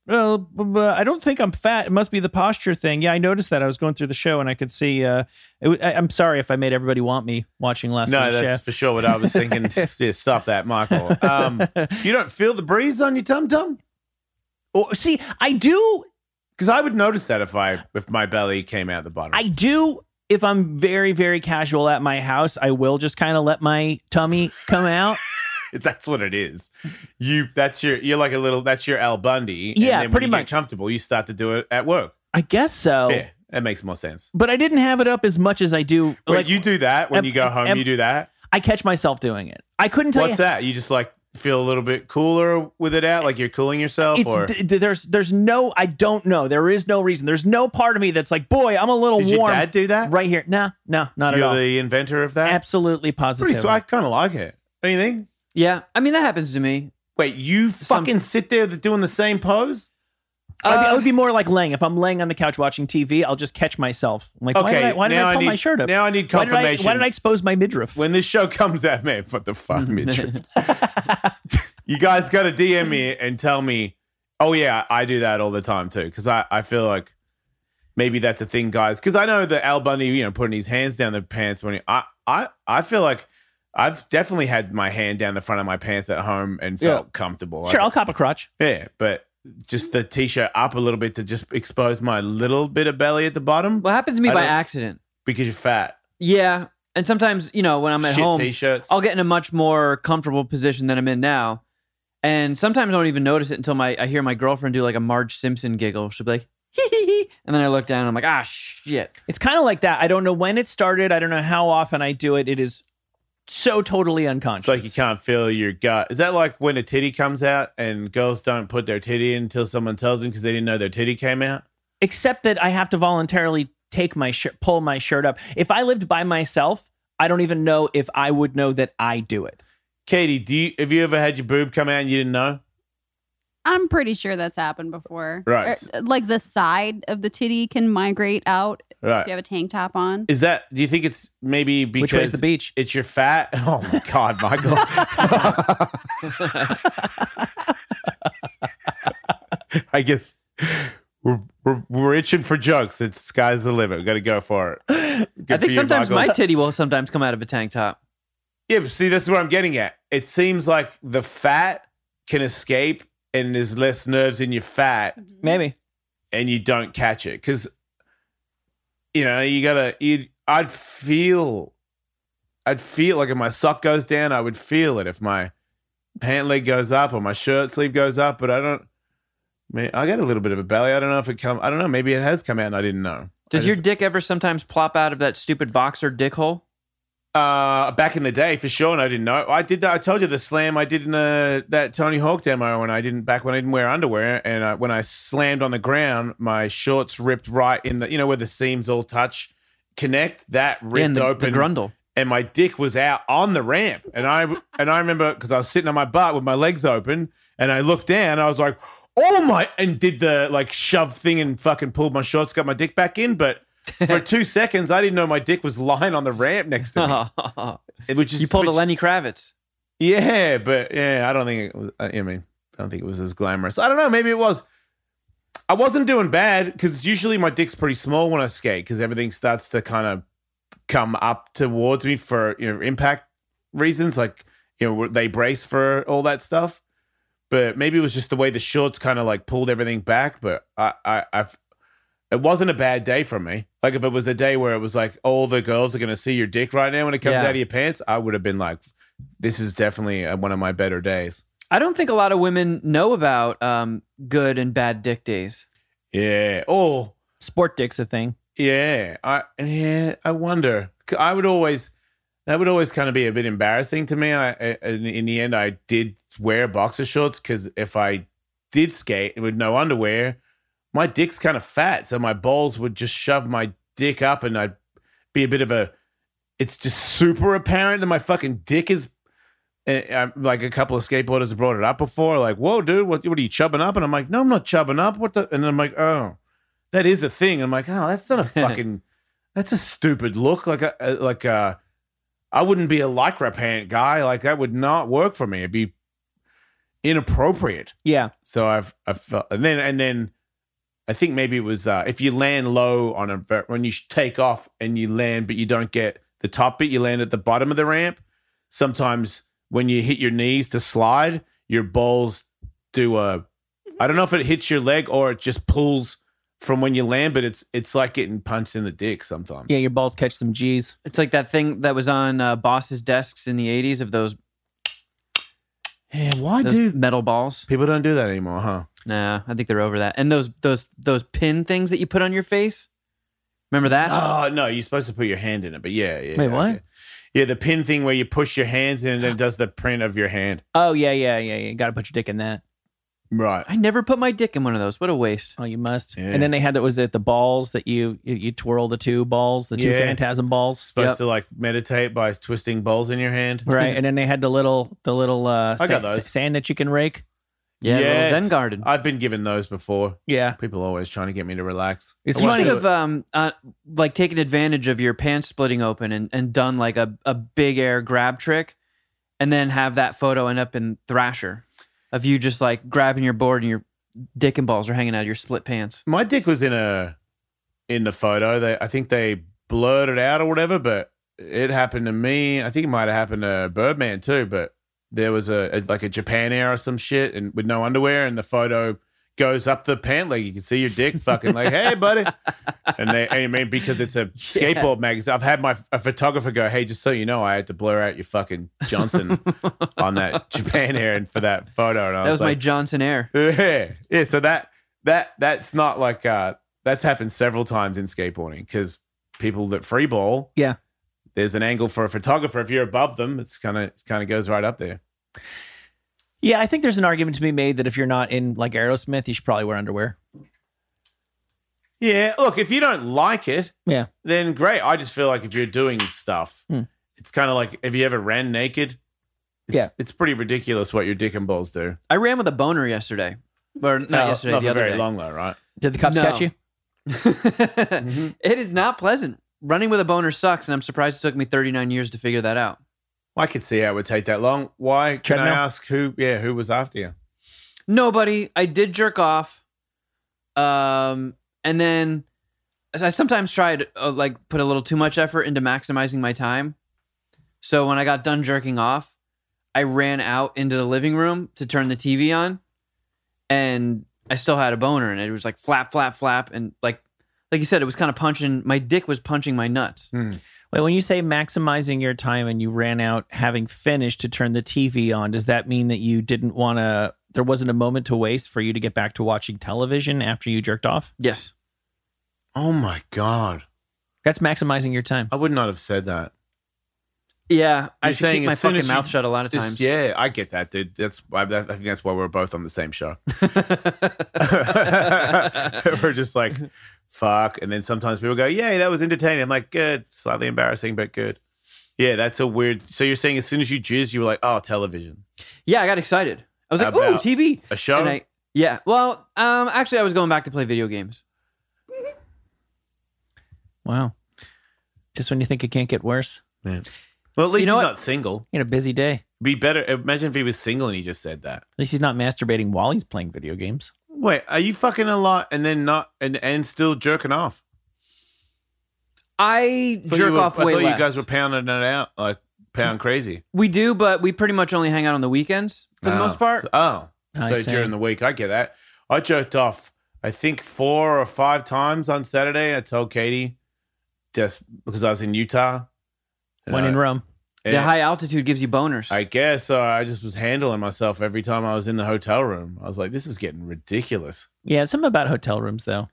C: Well, I don't think I'm fat. It must be the posture thing. Yeah, I noticed that. I was going through the show and I could see. Uh, it, w- I, am sorry if I made everybody want me watching last
A: No, that's
C: show.
A: for sure what I was thinking. stop that, Michael. Um, you don't feel the breeze on your tum tum?
C: See, I do.
A: Because I would notice that if I if my belly came out the bottom.
C: I do. If I'm very, very casual at my house, I will just kind of let my tummy come out.
A: that's what it is. You that's your you're like a little that's your Al Bundy. and
C: Yeah, pretty
A: you get
C: much.
A: comfortable. You start to do it at work.
C: I guess so.
A: Yeah, that makes more sense.
C: But I didn't have it up as much as I do.
A: Wait,
C: like,
A: you do that when you go home. you do that.
C: I catch myself doing it. I couldn't tell you.
A: What's
C: you.
A: that? You just like feel a little bit cooler with it out, like you're cooling yourself, or
C: d- there's there's no I don't know. There is no reason. There's no part of me that's like, boy, I'm a little
A: did your
C: warm
A: dad do that?
C: right here. No, no, not at
A: You're
C: all.
A: the inventor of that.
C: Absolutely positive.
A: So I kind of like it. Think?
D: Yeah, I mean that happens to me.
A: Wait, you
D: Some-
A: fucking sit there doing the same pose?
C: I'd be, I
D: Uh,
C: would be more like laying. If I'm laying on the couch watching TV, I'll just catch myself. I'm like, why did I, why did
A: now
C: I pull
A: need,
C: my shirt up?
A: Now I need
C: why did I,
A: confirmation.
C: why did I expose my midriff?
A: when this show comes out, man, what the fuck, midriff? you guys got to DM me and tell me, oh, yeah, I do that all the time too. Because I, I feel like maybe that's a thing, guys. Because I know that Al Bundy, you know, putting his hands down the pants when he, I, I, I feel like I've definitely had my hand down the front of my pants at home and felt comfortable.
C: sure,
A: Like,
C: I'll cop a crotch.
A: yeah, but just the t-shirt up a little bit to just expose my little bit of belly at the bottom
D: what happens to me
A: I
D: by accident?
A: because you're fat.
D: Yeah, and sometimes you know when I'm at
A: Shit
D: home,
A: t-shirts.
D: I'll get in a much more comfortable position than I'm in now, and sometimes I don't even notice it until my I hear my girlfriend do like a Marge Simpson giggle. She'll be like, hee hee hee, and then I look down and I'm like, ah shit.
C: It's kind of like that. I don't know when it started. I don't know how often I do it. It is so totally unconscious.
A: It's like you can't feel your gut. Is that like when a titty comes out and girls don't put their titty in until someone tells them because they didn't know their titty came out?
C: Except that I have to voluntarily take my shirt, pull my shirt up. If I lived by myself, I don't even know if I would know that I do it.
A: Katie, do you have you ever had your boob come out and you didn't know?
E: I'm pretty sure that's happened before.
A: Er, right.
E: Or, like the side of the titty can migrate out if
A: Right.
E: you have a tank top on.
A: Is that? Do you think it's maybe
C: Which way's
A: because
C: the beach?
A: it's your fat? Oh my god, Michael! I guess we're, we're we're itching for jokes. It's sky's the limit. We got to go for it. Good
D: I think
A: you,
D: sometimes
A: Michael.
D: my titty will sometimes come out of a tank top.
A: Yeah, but see, that's what I'm getting at. It seems like the fat can escape and there's less nerves in your fat mm-hmm.
C: Maybe.
A: and you don't catch it. Cause you know, you gotta you I'd feel I'd feel like if my sock goes down, I would feel it. If my pant leg goes up or my shirt sleeve goes up, but I don't man, I got a little bit of a belly. I don't know if it come I don't know, maybe it has come out and I didn't know.
D: Does
A: I
D: your
A: just-
D: dick ever sometimes plop out of that stupid boxer dick hole?
A: Uh, back in the day, for sure, and I didn't know. I did that. I told you the slam I did in the, that Tony Hawk demo when I didn't back when I didn't wear underwear, and uh, when I slammed on the ground, my shorts ripped right in the you know where the seams all touch, connect that ripped
D: Yeah, the, the
A: open,
D: grundle.
A: and my dick was out on the ramp, and I and I remember because I was sitting on my butt with my legs open, and I looked down, I was like, oh my, and did the like shove thing and fucking pulled my shorts, got my dick back in, but. For two seconds, I didn't know my dick was lying on the ramp next to me. Which is
D: you pulled a Lenny Kravitz.
A: Yeah, but yeah, I don't think it was. I mean, I don't think it was as glamorous. I don't know. Maybe it was. I wasn't doing bad because usually my dick's pretty small when I skate because everything starts to kind of come up towards me for you know impact reasons. Like you know they brace for all that stuff. But maybe it was just the way the shorts kind of like pulled everything back. But I, I, I've. It wasn't a bad day for me. Like if it was a day where it was like all the girls are going to see your dick right now when it comes
D: Yeah.
A: out of your pants, I would have been like, this is definitely uh, one of my better days.
D: I don't think a lot of women know about um, good and bad dick days.
A: Yeah. Oh,
C: Sport dick's a thing.
A: Yeah, I yeah, I wonder. I would always that would always kind of be a bit embarrassing to me. I, I in, in the end, I did wear boxer shorts because if I did skate with no underwear, my dick's kind of fat, so my balls would just shove my dick up, and I'd be a bit of a. It's just super apparent that my fucking dick is. Eh, eh, I'm- Like a couple of skateboarders have brought it up before, like, "Whoa, dude, what, what are you chubbing up?" And I'm like, "No, I'm not chubbing up. What the?" And I'm like, "Oh, that is a thing." And I'm like, "Oh, that's not a fucking. that's a stupid look. Like a a- like a. I wouldn't be a lycra pant guy. Like that would not work for me. It'd be inappropriate."
C: Yeah.
A: So I've I've felt, and then and then I think maybe it was uh, if you land low on a ver- when you take off and you land, but you don't get the top bit, you land at the bottom of the ramp. Sometimes when you hit your knees to slide, your balls do a. I don't know if it hits your leg or it just pulls from when you land, but it's it's like getting punched in the dick sometimes.
C: Yeah, your balls catch some G's.
D: It's like that thing that was on uh, Boss's desks in the 80s of those,
A: Yeah, why
D: those
A: do
D: metal balls.
A: people don't do that anymore, huh?
D: Nah, I think they're over that. And those those those pin things that you put on your face. Remember that?
A: Oh no, you're supposed to put your hand in it, but yeah, yeah.
C: Wait, what?
A: okay. Yeah, the pin thing where you push your hands in and then it does the print of your hand.
C: Oh yeah, yeah, yeah, You Got to put your dick in that.
A: Right.
D: I never put my dick in one of those. What a waste.
C: Oh, you must.
A: Yeah.
C: And then they had that was it the balls that you you, you twirl the two balls, the two
A: Yeah.
C: phantasm balls,
A: Supposed
D: Yep.
A: to like meditate by twisting balls in your hand.
C: right? and then they had the little the little uh,
A: I got those.
C: sand that you can rake.
D: Yeah,
A: Yes.
D: little Zen garden.
A: I've been given those before.
C: Yeah,
A: People are always trying to get me to relax.
C: it's
A: kind
D: of
A: want
C: funny.
D: should
A: to-
D: have um uh, like taking advantage of your pants splitting open and, and done like a, a big air grab trick and then have that photo end up in Thrasher of you just like grabbing your board and your dick and balls are hanging out of your split pants.
A: My dick was in a in the photo. They I think they blurred it out or whatever, but it happened to me. I think it might have happened to Birdman too, but there was a, a like a Japan Air or some shit and with no underwear and the photo goes up the pant leg. You can see your dick fucking like, hey buddy. And they and I mean because it's a skateboard magazine. I've had my a photographer go, Hey, just so you know, I had to blur out your fucking Johnson on that Japan Air and for that photo. And I
D: That was my
A: like,
D: Johnson Air.
A: yeah, yeah. So that that that's not like uh that's happened several times in skateboarding because people that freeball,
C: Yeah.
A: There's an angle for a photographer. If you're above them, it's kind of it kind of goes right up there.
C: Yeah, I think there's an argument to be made that if you're not in like Aerosmith, you should probably wear underwear.
A: Yeah, look, if you don't like it,
C: Yeah.
A: then great. I just feel like if you're doing stuff,
C: Hmm.
A: it's kind of like if you ever ran naked. It's,
C: Yeah.
A: it's pretty ridiculous what your dick and balls do.
D: I ran with a boner yesterday. Or not
A: No,
D: yesterday,
A: not
D: the
A: for
D: other
A: very
D: day.
A: long though, right?
C: Did the cops
D: No.
C: catch you?
D: It is not pleasant. Running with a boner sucks, and I'm surprised it took me 39 years to figure that out.
A: I could see how it would take that long. Why? Can I ask who? Yeah, who was after you?
D: Nobody. I did jerk off. Um, and then I sometimes tried uh, like put a little too much effort into maximizing my time. So when I got done jerking off, I ran out into the living room to turn the TV on, and I still had a boner, and it was like flap, flap, flap, and like like you said, it was kind of punching. My dick was punching my nuts. Hmm.
C: Wait, when you say maximizing your time and you ran out having finished to turn the TV on, does that mean that you didn't want to? There wasn't a moment to waste for you to get back to watching television after you jerked off.
D: Yes.
A: Oh my god,
C: That's maximizing your time.
A: I would not have said that.
D: Yeah, I
A: You're
D: should
A: saying
D: keep my fucking
A: as you-
D: mouth shut a lot of times.
A: yeah, I get that, dude. That's why I think that's why we're both on the same show. we're just like, fuck. And then sometimes people go, "Yeah, that was entertaining." I'm like, "Good, slightly embarrassing, but good." Yeah, that's a weird. So you're saying as soon as you jizz, you were like, "Oh, television,
D: Yeah, I got excited. I was like, "Ooh,
A: About-
D: TV!"
A: a show."
D: And I, yeah. Well, um, actually, I was going back to play video games.
C: Wow. Just when you think it can't get worse,
A: well, at least You
D: know
A: he's
D: what?
A: not single.
C: you had a busy day.
A: Be better. Imagine if he was single and he just said that.
C: At least he's not masturbating while he's playing video games.
A: Wait, are you fucking a lot and then not and and still jerking off?
D: I
A: Thought
D: jerk
A: were-
D: off
A: I
D: way
A: thought
D: less.
A: you guys were pounding it out like pound crazy
D: we do, but we pretty much only hang out on the weekends for the
A: Oh.
D: most part.
A: Oh,
C: I
A: so
C: see.
A: during the week, I get that. I jerked off, I think four or five times on Saturday. I told Katie just because I was in Utah. And
C: When in
A: I-
C: Rome.
D: The high altitude gives you boners.
A: I guess uh, I just was handling myself every time I was in the hotel room. I was like, this is getting ridiculous.
C: Yeah, something about hotel rooms though.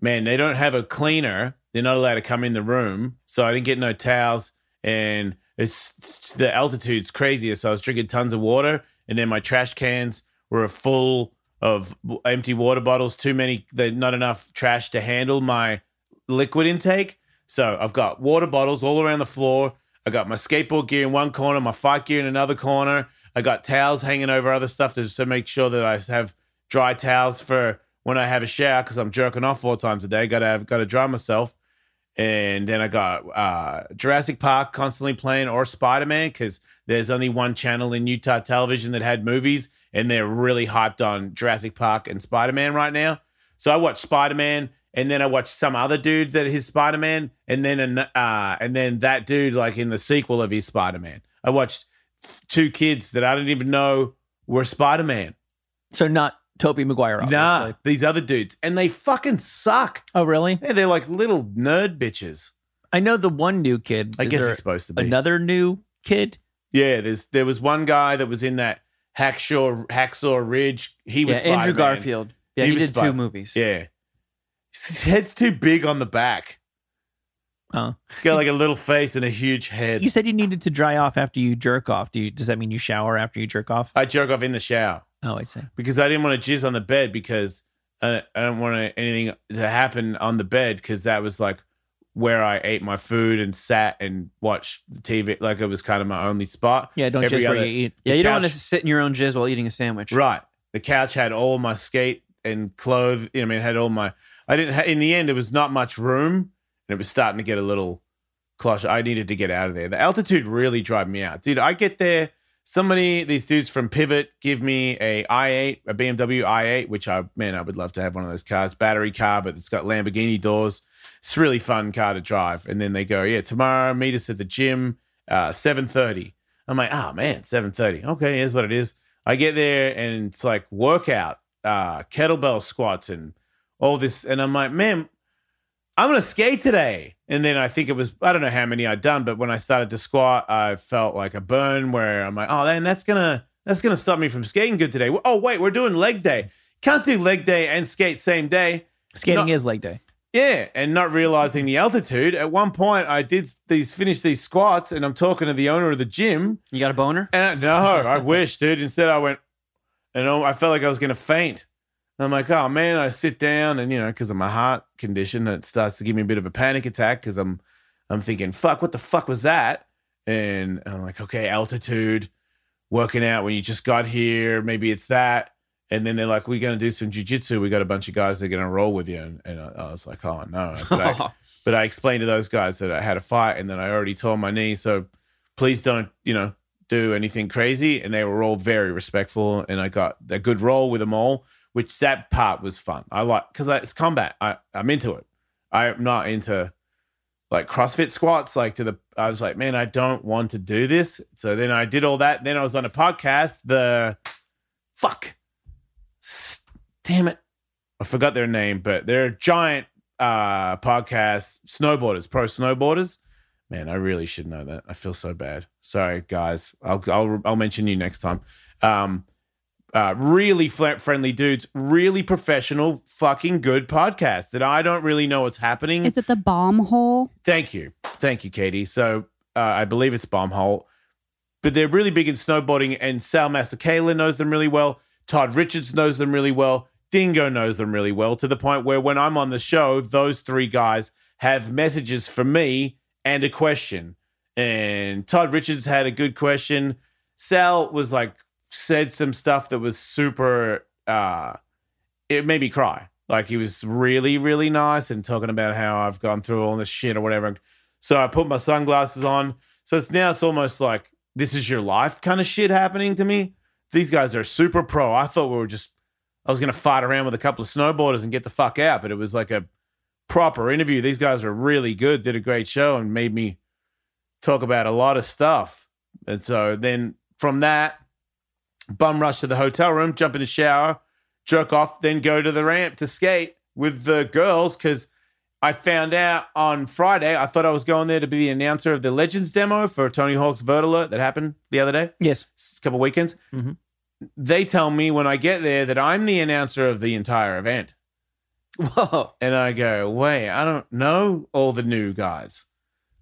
A: Man, they don't have a cleaner they're not allowed to come in the room. So I didn't get no towels, and it's the altitude's crazier. So I was drinking tons of water, and then my trash cans were full of empty water bottles. Too many, there's not enough trash to handle my liquid intake. So I've got water bottles all around the floor. I got my skateboard gear in one corner, my fight gear in another corner. I got towels hanging over other stuff to, to make sure that I have dry towels for when I have a shower because I'm jerking off four times a day. Got to have got to dry myself. And then I got uh, Jurassic Park constantly playing or Spider Man because there's only one channel in Utah television that had movies, and they're really hyped on Jurassic Park and Spider Man right now. So I watched Spider Man, and then I watched some other dude that his Spider Man, and then an, uh, and then that dude like in the sequel of his Spider Man. I watched two kids that I didn't even know were Spider Man.
C: So not Tobey Maguire. Obviously.
A: Nah, these other dudes, and they fucking suck.
C: Oh, really?
A: Yeah, they're like little nerd bitches.
C: I know the one new kid.
A: I
C: Is
A: guess he's supposed to be.
C: another new kid.
A: Yeah, there's there was one guy that was in that Hacksaw Hacksaw Ridge. He was
D: Yeah, Andrew Garfield. Yeah,
A: He
D: he, did
A: Spider-
D: two movies.
A: Yeah, his head's too big on the back.
C: Oh,
A: He's got like a little face and a huge head.
C: you said you needed to dry off after you jerk off. Do you? Does that mean you shower after you jerk off?
A: I jerk off in the shower
C: Oh, I see.
A: because I didn't want to jizz on the bed because I, I don't want anything to happen on the bed because that was like where I ate my food and sat and watched the TV. Like it was kind of my only spot.
C: Yeah, don't
A: Every
C: just where
A: other-
C: you eat.
D: Yeah,
A: The
D: you don't want to sit in your own jizz while eating a sandwich.
A: Right. The couch had all my skate and clothes. You know, I mean, it had all my. I didn't. Ha- in the end, it was not much room, and it was starting to get a little closh. I needed to get out of there. The altitude really drove me out, dude. I get there. Somebody, these dudes from Pivot, give me a i8, a BMW i8, which I man, I would love to have one of those cars, battery car, but it's got Lamborghini doors. It's a really fun car to drive. And then they go, yeah, tomorrow meet us at the gym, uh, seven thirty. I'm like, oh man, seven thirty. Okay, here's what it is. I get there and it's like workout, uh, kettlebell squats and all this, and I'm like, man, I'm gonna skate today. And then I think it was I don't know how many I'd done, but when I started to squat, I felt like a burn where I'm like, oh, then that's gonna that's gonna stop me from skating good today. Oh wait, we're doing leg day. Can't do leg day and skate same day.
C: Skating
A: No.
C: is leg day.
A: Yeah, and not realizing the altitude. At one point, I did these finish these squats, and I'm talking to the owner of the gym,
D: You got a boner?
A: and no, I wish, dude. Instead, I went, and I felt like I was gonna faint. I'm like, oh man, I sit down, and you know, because of my heart condition, it starts to give me a bit of a panic attack because I'm, I'm thinking, fuck, what the fuck was that? And I'm like, okay, altitude, working out when you just got here, maybe it's that. And then they're like, we're gonna do some jujitsu. We got a bunch of guys that are gonna roll with you, and, and I, I was like, oh no. But I, but I explained to those guys that I had a fight and then I already tore my knee. So please don't, you know, do anything crazy. And they were all very respectful. And I got a good roll with them all, which that part was fun. I like, because it's combat. I, I'm into it. I'm not into like CrossFit squats. Like to the, I was like, man, I don't want to do this. So then I did all that. Then I was on a podcast. The fuck, damn it. I forgot their name, but they're a giant uh podcast snowboarders pro snowboarders man i really should know that i feel so bad sorry guys i'll i'll, I'll mention you next time um uh really fl- friendly dudes really professional fucking good podcast that i don't really know what's happening
E: Is it the bomb hole?
A: Thank you. Thank you, Katie. So uh, I believe it's bomb hole, But they're really big in snowboarding, and Sal Masekela knows them really well. Todd Richards knows them really well. Dingo knows them really well to the point where when I'm on the show, those three guys have messages for me and a question. And Todd Richards had a good question. Sal was like, said some stuff that was super, uh, it made me cry. Like he was really, really nice and talking about how I've gone through all this shit or whatever. So I put my sunglasses on. So it's now it's almost like this is your life kind of shit happening to me. These guys are super pro. I thought we were just I was gonna fight around with a couple of snowboarders and get the fuck out, but it was like a proper interview. These guys were really good, did a great show, and made me talk about a lot of stuff. And so then from that, bum rush to the hotel room, jump in the shower, jerk off, then go to the ramp to skate with the girls because I found out on Friday. I thought I was going there to be the announcer of the Legends demo for Tony Hawk's Vert Alert that happened the other day,
C: Yes.
A: a couple weekends.
C: Mhm.
A: They tell me when I get there that I'm the announcer of the entire event.
D: Whoa.
A: And I go, wait, I don't know all the new guys.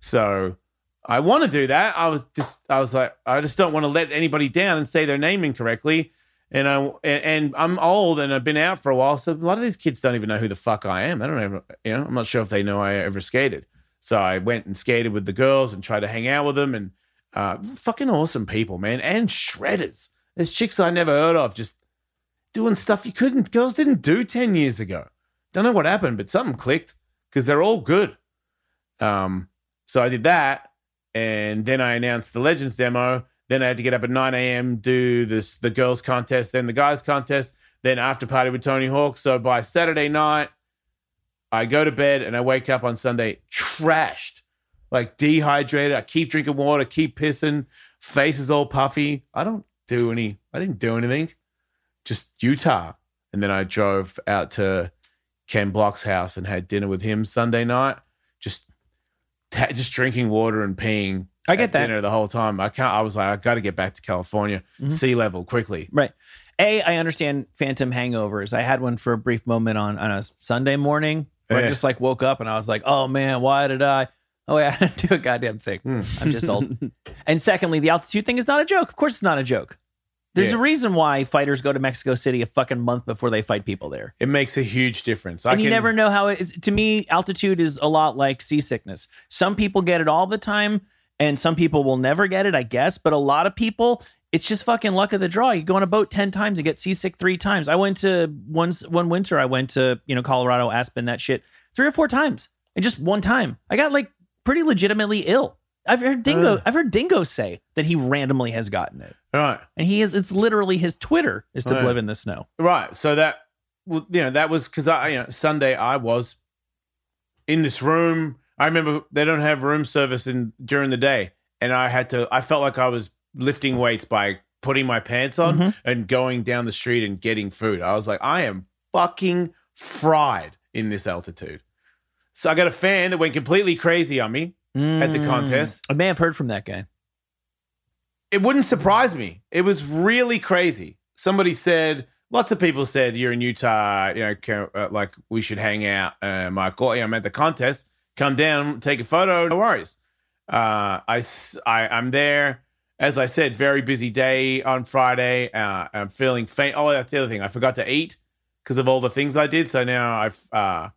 A: So I want to do that. I was just, I was like, I just don't want to let anybody down and say their name incorrectly. And I and, I'm old and I've been out for a while, so a lot of these kids don't even know who the fuck I am. I don't ever, you know, I'm not sure if they know I ever skated. So I went and skated with the girls and tried to hang out with them, and uh, fucking awesome people, man, and shredders. There's chicks I never heard of just doing stuff you couldn't, girls didn't do ten years ago. Don't know what happened, but something clicked because they're all good. Um, so I did that, and then I announced the Legends demo. Then I had to get up at 9 a.m. do this the girls contest, then the guys contest, then after party with Tony Hawk. So by Saturday night, I go to bed and I wake up on Sunday trashed, like dehydrated. I keep drinking water, keep pissing, face is all puffy. I don't do any. I didn't do anything. Just Utah, and then I drove out to Ken Block's house and had dinner with him Sunday night. Just, ta- just drinking water and peeing.
C: I get
A: at
C: that.
A: dinner the whole time. I can't. I was like, I got to get back to California,
C: Mhm.
A: sea level quickly.
C: Right. A, I understand phantom hangovers. I had one for a brief moment on, on a Sunday morning where I just like woke up and I was like, oh man, why did I? Oh, yeah, I didn't do a goddamn thing.
A: Hmm.
C: I'm just old. and secondly, the altitude thing is not a joke. Of course, it's not a joke. There's
A: Yeah.
C: a reason why fighters go to Mexico City a fucking month before they fight people there.
A: It makes a huge difference. I
C: and you
A: can-
C: never know how it is. To me, altitude is a lot like seasickness. Some people get it all the time, and some people will never get it, I guess. But a lot of people, it's just fucking luck of the draw. You go on a boat ten times, you get seasick three times. I went to once one winter. I went to you know Colorado, Aspen, that shit, three or four times, and just one time, I got like pretty legitimately ill. I've heard Dingo.
A: Uh.
C: I've heard Dingo say that he randomly has gotten it,
A: right.
C: and he is. It's literally his Twitter is to
A: yeah.
C: live in the snow.
A: Right. So that, well, you know, that was because I, you know, Sunday I was in this room. I remember they don't have room service in during the day, and I had to. I felt like I was lifting weights by putting my pants on
C: Mhm.
A: and going down the street and getting food. I was like, I am fucking fried in this altitude. So I got a fan that went completely crazy on me at the
C: Mm.
A: contest.
C: I may have heard from that guy.
A: it wouldn't surprise me. It was really crazy. Somebody said, lots of people said, "You're in Utah, you know, can, uh, like we should hang out." Uh, Michael, yeah, I'm at the contest. Come down, take a photo. No worries. Uh, I, I, am there. As I said, very busy day on Friday. Uh, I'm feeling faint. Oh, that's the other thing. I forgot to eat because of all the things I did. So now I've, uh,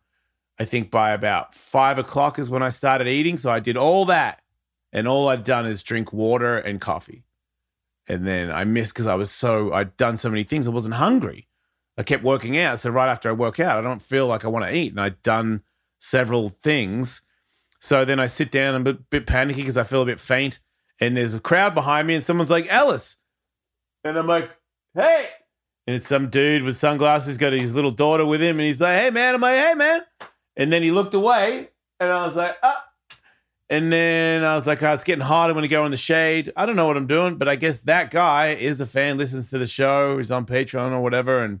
A: I think by about five o'clock is when I started eating. So I did all that, and all I'd done is drink water and coffee. And then I missed because I was so I'd done so many things. I wasn't hungry. I kept working out, so right after I work out, I don't feel like I want to eat, and I'd done several things. So then I sit down, I'm a bit, panicky because I feel a bit faint, and there's a crowd behind me, and someone's like Ellis, and I'm like, hey, and it's some dude with sunglasses, got his little daughter with him, and he's like, hey man, I'm like, hey man, and then he looked away, and I was like, ah. And then I was like, oh, it's getting harder when to go in the shade. I don't know what I'm doing, but I guess that guy is a fan, listens to the show, he's on Patreon or whatever. And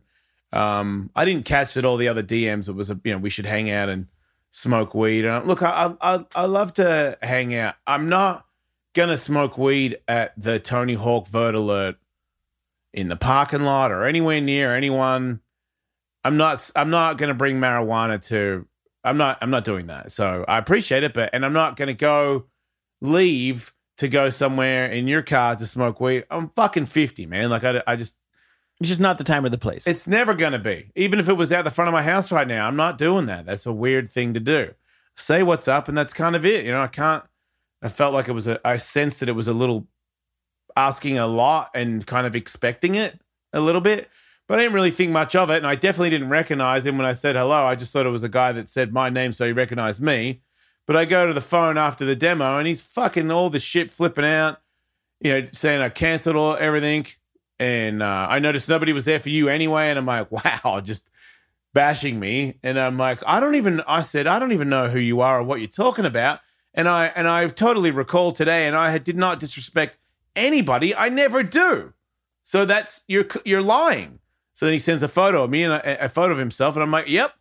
A: um, I didn't catch that all the other DMs. It was, a, you know, we should hang out and smoke weed. And look, I, I, I love to hang out. I'm not going to smoke weed at the Tony Hawk Vert Alert in the parking lot or anywhere near anyone. I'm not, I'm not going to bring marijuana to I'm not I'm not doing that. So I appreciate it, but and I'm not gonna go leave to go somewhere in your car to smoke weed. I'm fucking 50, man. Like I, I just
C: It's just not the time or the place.
A: it's never gonna be. Even if it was out the front of my house right now, I'm not doing that. That's a weird thing to do. Say what's up, and that's kind of it. You know, I can't I felt like it was a I sensed that it was a little asking a lot and kind of expecting it a little bit. But I didn't really think much of it, and I definitely didn't recognize him when I said hello. I just thought it was a guy that said my name, so he recognized me. But I go to the phone after the demo, and he's fucking all the shit flipping out, you know, saying I canceled all everything, and uh, I noticed nobody was there for you anyway. And I'm like, wow, just bashing me. And I'm like, I don't even. I said, I don't even know who you are or what you're talking about. And I and I totally recall today, and I did not disrespect anybody. I never do. So that's you're you're lying. So then he sends a photo of me and a, a photo of himself, and I'm like, yep,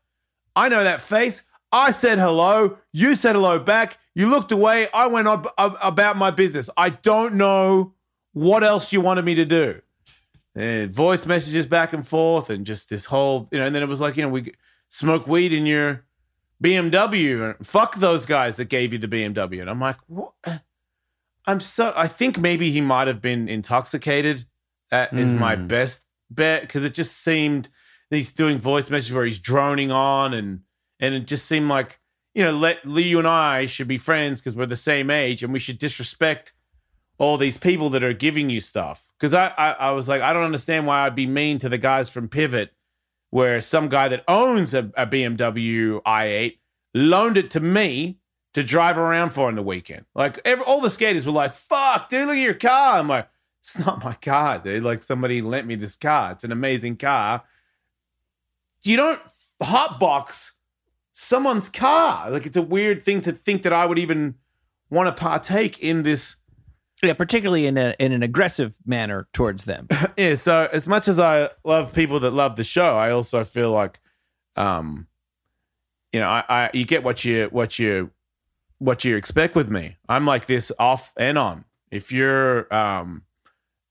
A: I know that face. I said hello. You said hello back. You looked away. I went up, up about my business. I don't know what else you wanted me to do. And voice messages back and forth, and just this whole, you know. And then it was like, you know, we smoke weed in your BMW. And fuck those guys that gave you the BMW. And I'm like, what? I'm so. I think maybe he might have been intoxicated. That is my
D: Mm.
A: best bet because it just seemed he's doing voice messages where he's droning on and and it just seemed like you know let Lee you and I should be friends because we're the same age and we should disrespect all these people that are giving you stuff because I, I I was like I don't understand why I'd be mean to the guys from Pivot where some guy that owns a, a BMW i8 loaned it to me to drive around for on the weekend. Like every, all the skaters were like, "Fuck, dude, look at your car." I'm like, "It's not my car, dude. Like somebody lent me this car. It's an amazing car. You don't hotbox someone's car. Like it's a weird thing to think that I would even want to partake in this."
C: Yeah, particularly in a in an aggressive manner towards them.
A: yeah so as much as i love people that love the show i also feel like um you know i, I you get what you what you what you expect with me i'm like this off and on if you're um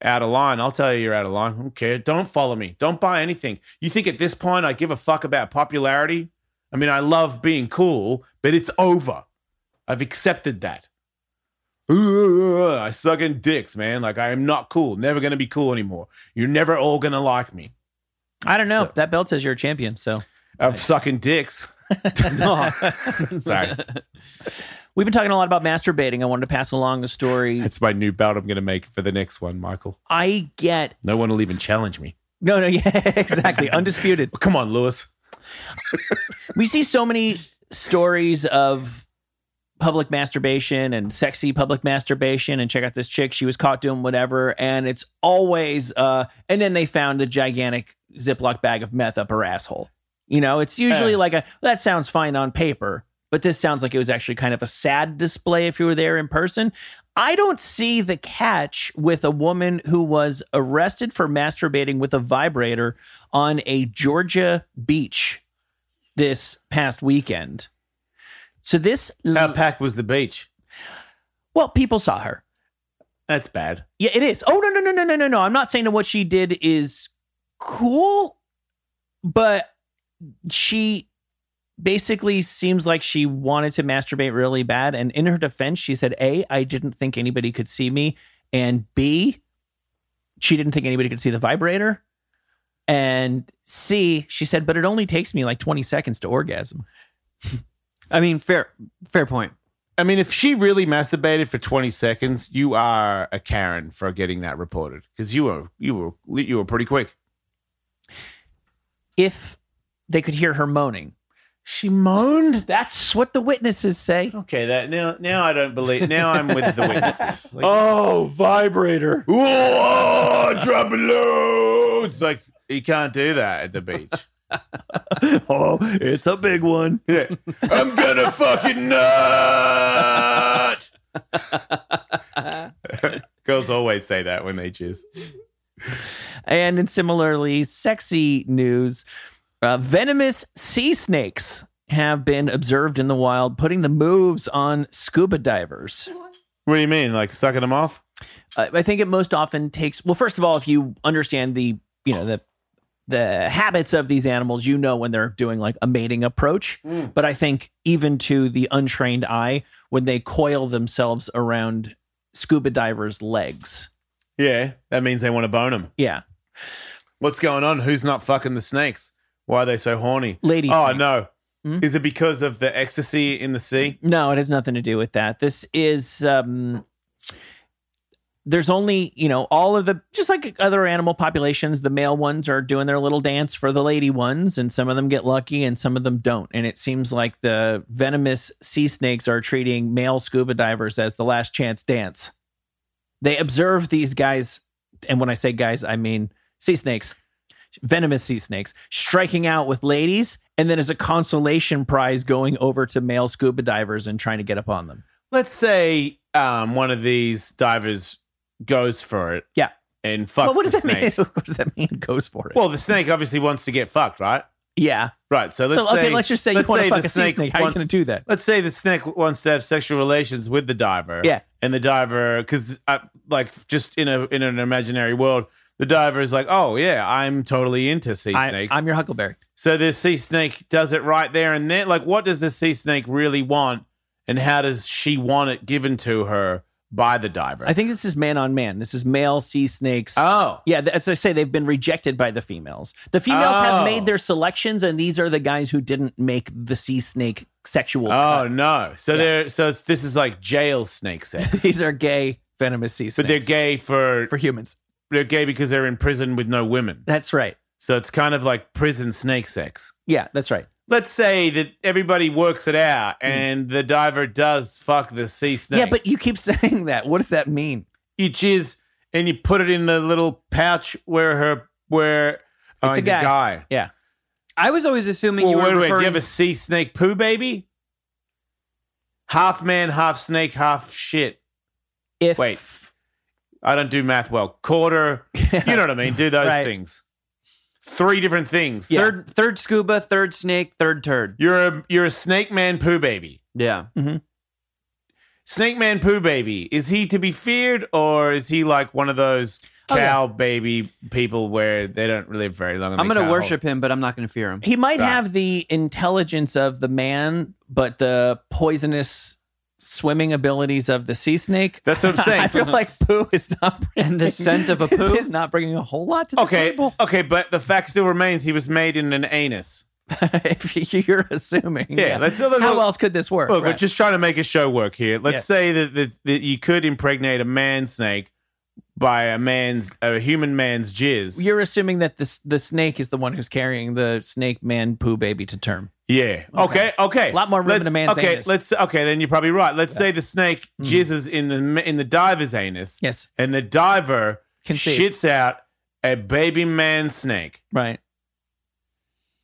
A: out of line i'll tell you you're out of line okay don't follow me don't buy anything you think at this point i give a fuck about popularity i mean i love being cool but it's over i've accepted that I suck in dicks, man. Like I am not cool. Never gonna be cool anymore. You're never all gonna like me.
C: I don't know.
A: So-
C: that belt says you're a champion, so
A: Of sucking dicks. Sorry,
C: we've been talking a lot about masturbating. I wanted to pass along the story.
A: that's my new belt. I'm gonna make for the next one, Michael.
C: I get
A: No one will even challenge me.
C: no, no, yeah, exactly, undisputed.
A: Come on, Lewis.
C: we see so many stories of public masturbation and sexy public masturbation and check out this chick she was caught doing whatever and it's always uh and then they found the gigantic ziploc bag of meth up her asshole you know it's usually
A: Yeah.
C: like a that sounds fine on paper but this sounds like it was actually kind of a sad display if you were there in person I don't see the catch with a woman who was arrested for masturbating with a vibrator on a Georgia beach this past weekend. So this
A: How packed was the beach?
C: well, people saw her.
A: That's bad.
C: Yeah, it is. Oh no, no, no, no, no, no, no. I'm not saying that what she did is cool, but she basically seems like she wanted to masturbate really bad. And in her defense, she said, A, I didn't think anybody could see me. And B, she didn't think anybody could see the vibrator. And C, she said, but it only takes me like 20 seconds to orgasm.
D: I mean, fair, fair point.
A: I mean, if she really masturbated for 20 seconds, you are a Karen for getting that reported because you were you were you were pretty quick.
C: If they could hear her moaning,
A: She moaned.
C: that's what the witnesses say.
A: Okay, that now now I don't believe. Now I'm with the witnesses. Like,
C: Oh, vibrator.
A: Oh, drop it low. It's like you can't do that at the beach.
C: oh, it's a big one.
A: Yeah. I'm gonna fucking nut. Girls always say that when they choose.
C: And in similarly sexy news, uh, venomous sea snakes have been observed in the wild, putting the moves on scuba divers.
A: What do you mean? Like sucking them off?
C: Uh, I think it most often takes. Well, first of all, if you understand the you know the the habits of these animals, you know when they're doing like a mating approach.
A: Mm.
C: But I think even to the untrained eye, when they coil themselves around scuba divers' legs,
A: Yeah, that means they want to bone them.
C: yeah,
A: What's going on? Who's not fucking the snakes? Why are they so horny?
C: lady.
A: Oh no.
C: Hmm?
A: Is it because of the ecstasy in the sea?
C: No, it has nothing to do with that. This is um there's only, you know, all of the just like other animal populations, the male ones are doing their little dance for the lady ones and some of them get lucky and some of them don't. And it seems like the venomous sea snakes are treating male scuba divers as the last chance dance. They observe these guys and when I say guys, I mean sea snakes, venomous sea snakes striking out with ladies and then as a consolation prize going over to male scuba divers and trying to get up on them.
A: Let's say um, one of these divers goes for it.
C: Yeah.
A: And fucks
C: well, what does
A: the
C: that mean?
A: snake.
C: what does that mean? Goes for it.
A: Well, the snake obviously wants to get fucked, right?
C: yeah.
A: Right. So let's
C: so okay,
A: say
C: let's just say you want to fuck a sea snake. How are you going to do that?
A: Let's say the snake wants to have sexual relations with the diver.
C: Yeah.
A: And the diver, because uh, like just in a in an imaginary world, the diver is like, "Oh yeah, I'm totally into sea
C: I,
A: snakes."
C: I'm your Huckleberry.
A: so the sea snake does it right there and then. Like, what does the sea snake really want, and how does she want it given to her by the diver?
C: I think this is man on man. This is male sea snakes.
A: oh,
C: Yeah, th- as I say, they've been rejected by the females. The females
A: Oh.
C: have made their selections, and these are the guys who didn't make the sea snake sexual.
A: oh
C: cut.
A: no. So they're so it's, this is like jail snake sex,
C: these are gay venomous sea snakes
A: but they're gay for
C: for humans.
A: They're gay because they're in prison with no women.
C: That's right.
A: So it's kind of like prison snake sex.
C: Yeah, that's right.
A: Let's say that everybody works it out and the diver does fuck the sea snake.
C: Hmm. Yeah, but you keep saying that. What does that mean?
A: you jizz and you put it in the little pouch where her where oh,
C: It's a
A: he's
C: guy.
A: guy.
C: Yeah.
D: I was always assuming
A: Well,
D: you were
A: wait, wait, do
D: referring.
A: you have a sea snake poo baby? Half man, half snake, half shit.
C: If
A: Wait. I don't do math well. Quarter, you know what I mean? Do those
C: Right.
A: things. Three different things.
C: Yeah.
D: third, third scuba, third snake, third turd.
A: You're a you're a snake man poo baby.
D: Yeah. Mm-hmm.
A: Snake man poo baby. Is he to be feared or is he like one of those
C: Oh, yeah.
A: cow baby people where they don't live very long?
D: I'm going to worship him, but I'm not going to fear him.
C: he might
A: Right.
C: have the intelligence of the man, but the poisonous swimming abilities of the sea snake.
A: That's what I'm saying.
C: I feel like poo is not bringing,
D: And the scent of a poo?
C: is not bringing a whole lot to the
A: Okay,
C: table.
A: okay, but the fact still remains he was made in an anus.
C: if you're assuming,
A: Yeah, let's- let's-
C: how else could this work?
A: Look, we're just trying to make a show work here. Let's
C: Yeah.
A: say that, that that you could impregnate a man snake by a man's a human man's jizz.
C: You're assuming that this the snake is the one who's carrying the snake man poo baby to term.
A: Yeah. Okay. Okay.
C: A lot more room
A: Let's-
C: in a man's
A: Okay.
C: anus.
A: Let's. Okay. Then you're probably right. Let's say the snake
C: Mhm.
A: jizzes in the in the diver's anus,
C: Yes,
A: and the diver
C: Conceives.
A: shits out a baby man snake.
C: right.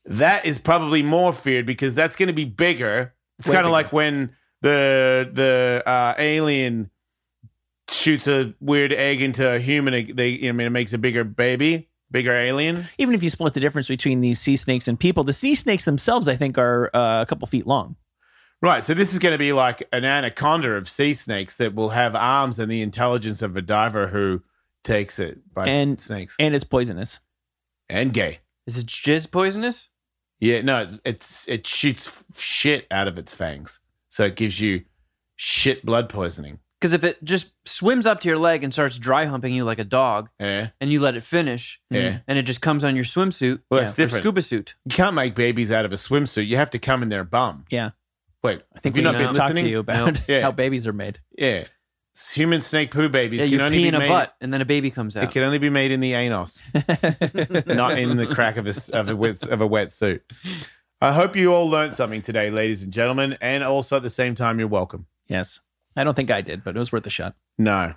A: that is probably more feared because that's going to be bigger. It's kind of like when the the uh, alien shoots a weird egg into a human. They, I mean, it makes a bigger baby, bigger alien.
C: Even if you split the difference between these sea snakes and people, the sea snakes themselves, I think, are uh, a couple feet long.
A: Right. So this is going to be like an anaconda of sea snakes that will have arms and the intelligence of a diver who takes it by
C: And-
A: snakes
C: and it's poisonous.
A: and gay.
D: Is it jizz poisonous?
A: Yeah. No, it's, it's it shoots f- shit out of its fangs, so it gives you shit blood poisoning.
D: Because if it just swims up to your leg and starts dry humping you like a dog,
A: Yeah.
D: and you let it finish,
A: Yeah.
D: and it just comes on your swimsuit,
A: Well, that's
D: or
A: different.
D: scuba suit.
A: You can't make babies out of a swimsuit. You have to come in their bum.
C: Yeah,
A: Wait,
C: I think we've
A: not been
C: to talk to you about
D: No.
A: Yeah.
C: how babies are made.
A: Yeah, human snake poo babies
D: Yeah,
A: can
D: you
A: only
D: pee
A: be
D: in a
A: made.
D: butt, and then a baby comes out.
A: It can only be made in the anus, not in the crack of a of a wet of a wetsuit. I hope you all learned something today, ladies and gentlemen, and also at the same time, you're welcome.
C: yes, I don't think I did, but it was worth a shot.
A: No,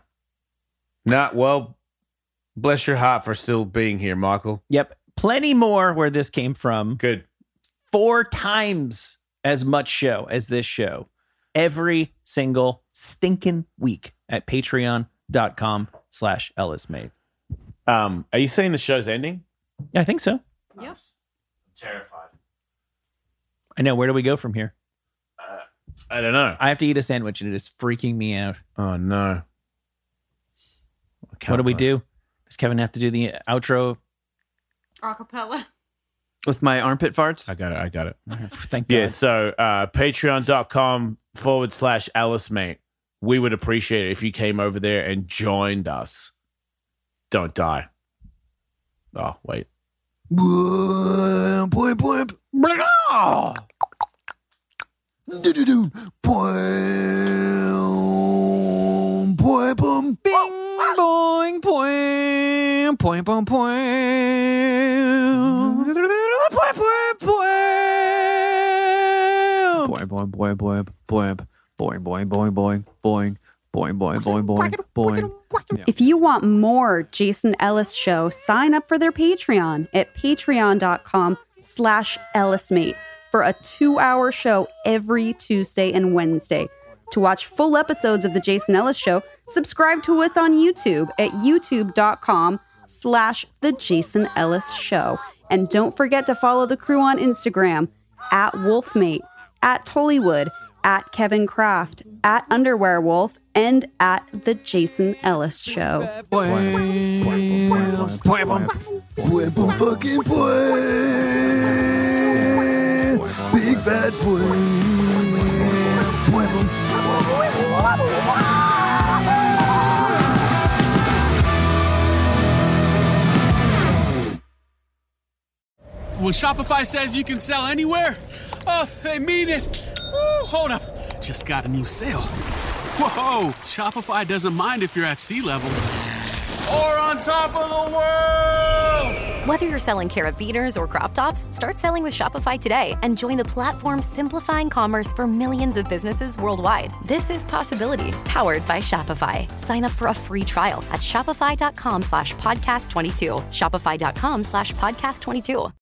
A: not well. Bless your heart for still being here, Michael.
C: Yep, plenty more where this came from.
A: Good.
C: Four times as much show as this show every single stinking week at patreon.com slash ellismate
A: Um, are you saying the show's ending?
C: yeah i think so
E: Yep.
A: Terrified.
C: i know where do we go from here
A: I don't know.
C: i have to eat a sandwich and it is freaking me out
A: Oh no.
C: What do we
A: can't-
C: do does kevin have to do the outro
E: Acapella.
D: With my armpit farts?
A: I got it. I got it.
C: thank god
A: Yeah, so uh, patreon.com forward slash Ellis Mate. We would appreciate it if you came over there and joined us. Don't die. Oh, wait. Do-do-do. Boing, boing, boom.
D: Bing, boing, boing, boing, boing, boing. Boing, boing, boing. Boing, boing, boing, boing, boing. Boing, boing, boing, boing, boing. Boing, boing, boing, boing, boing. Yeah.
E: If you want more Jason Ellis show, sign up for their Patreon at patreon.com slash ellismate for a two-hour show every Tuesday and Wednesday. To watch full episodes of the Jason Ellis show, subscribe to us on YouTube at youtube.com slash the Jason Ellis show. And don't forget to follow the crew on Instagram at Wolfmate, at Tullywood, at Kevin Kraft, at Underwear Wolf, and at the Jason Ellis Show.
B: Big fat.
F: When Shopify says you can sell anywhere, oh, they mean it. Woo, hold up. Just got a new sale. Whoa, Shopify doesn't mind if you're at sea level or on top of the world.
G: Whether you're selling carabiners or crop tops, start selling with Shopify today and join the platform simplifying commerce for millions of businesses worldwide. This is Possibility, powered by Shopify. Sign up for a free trial at shopify.com slash podcast 22. Shopify.com slash podcast 22.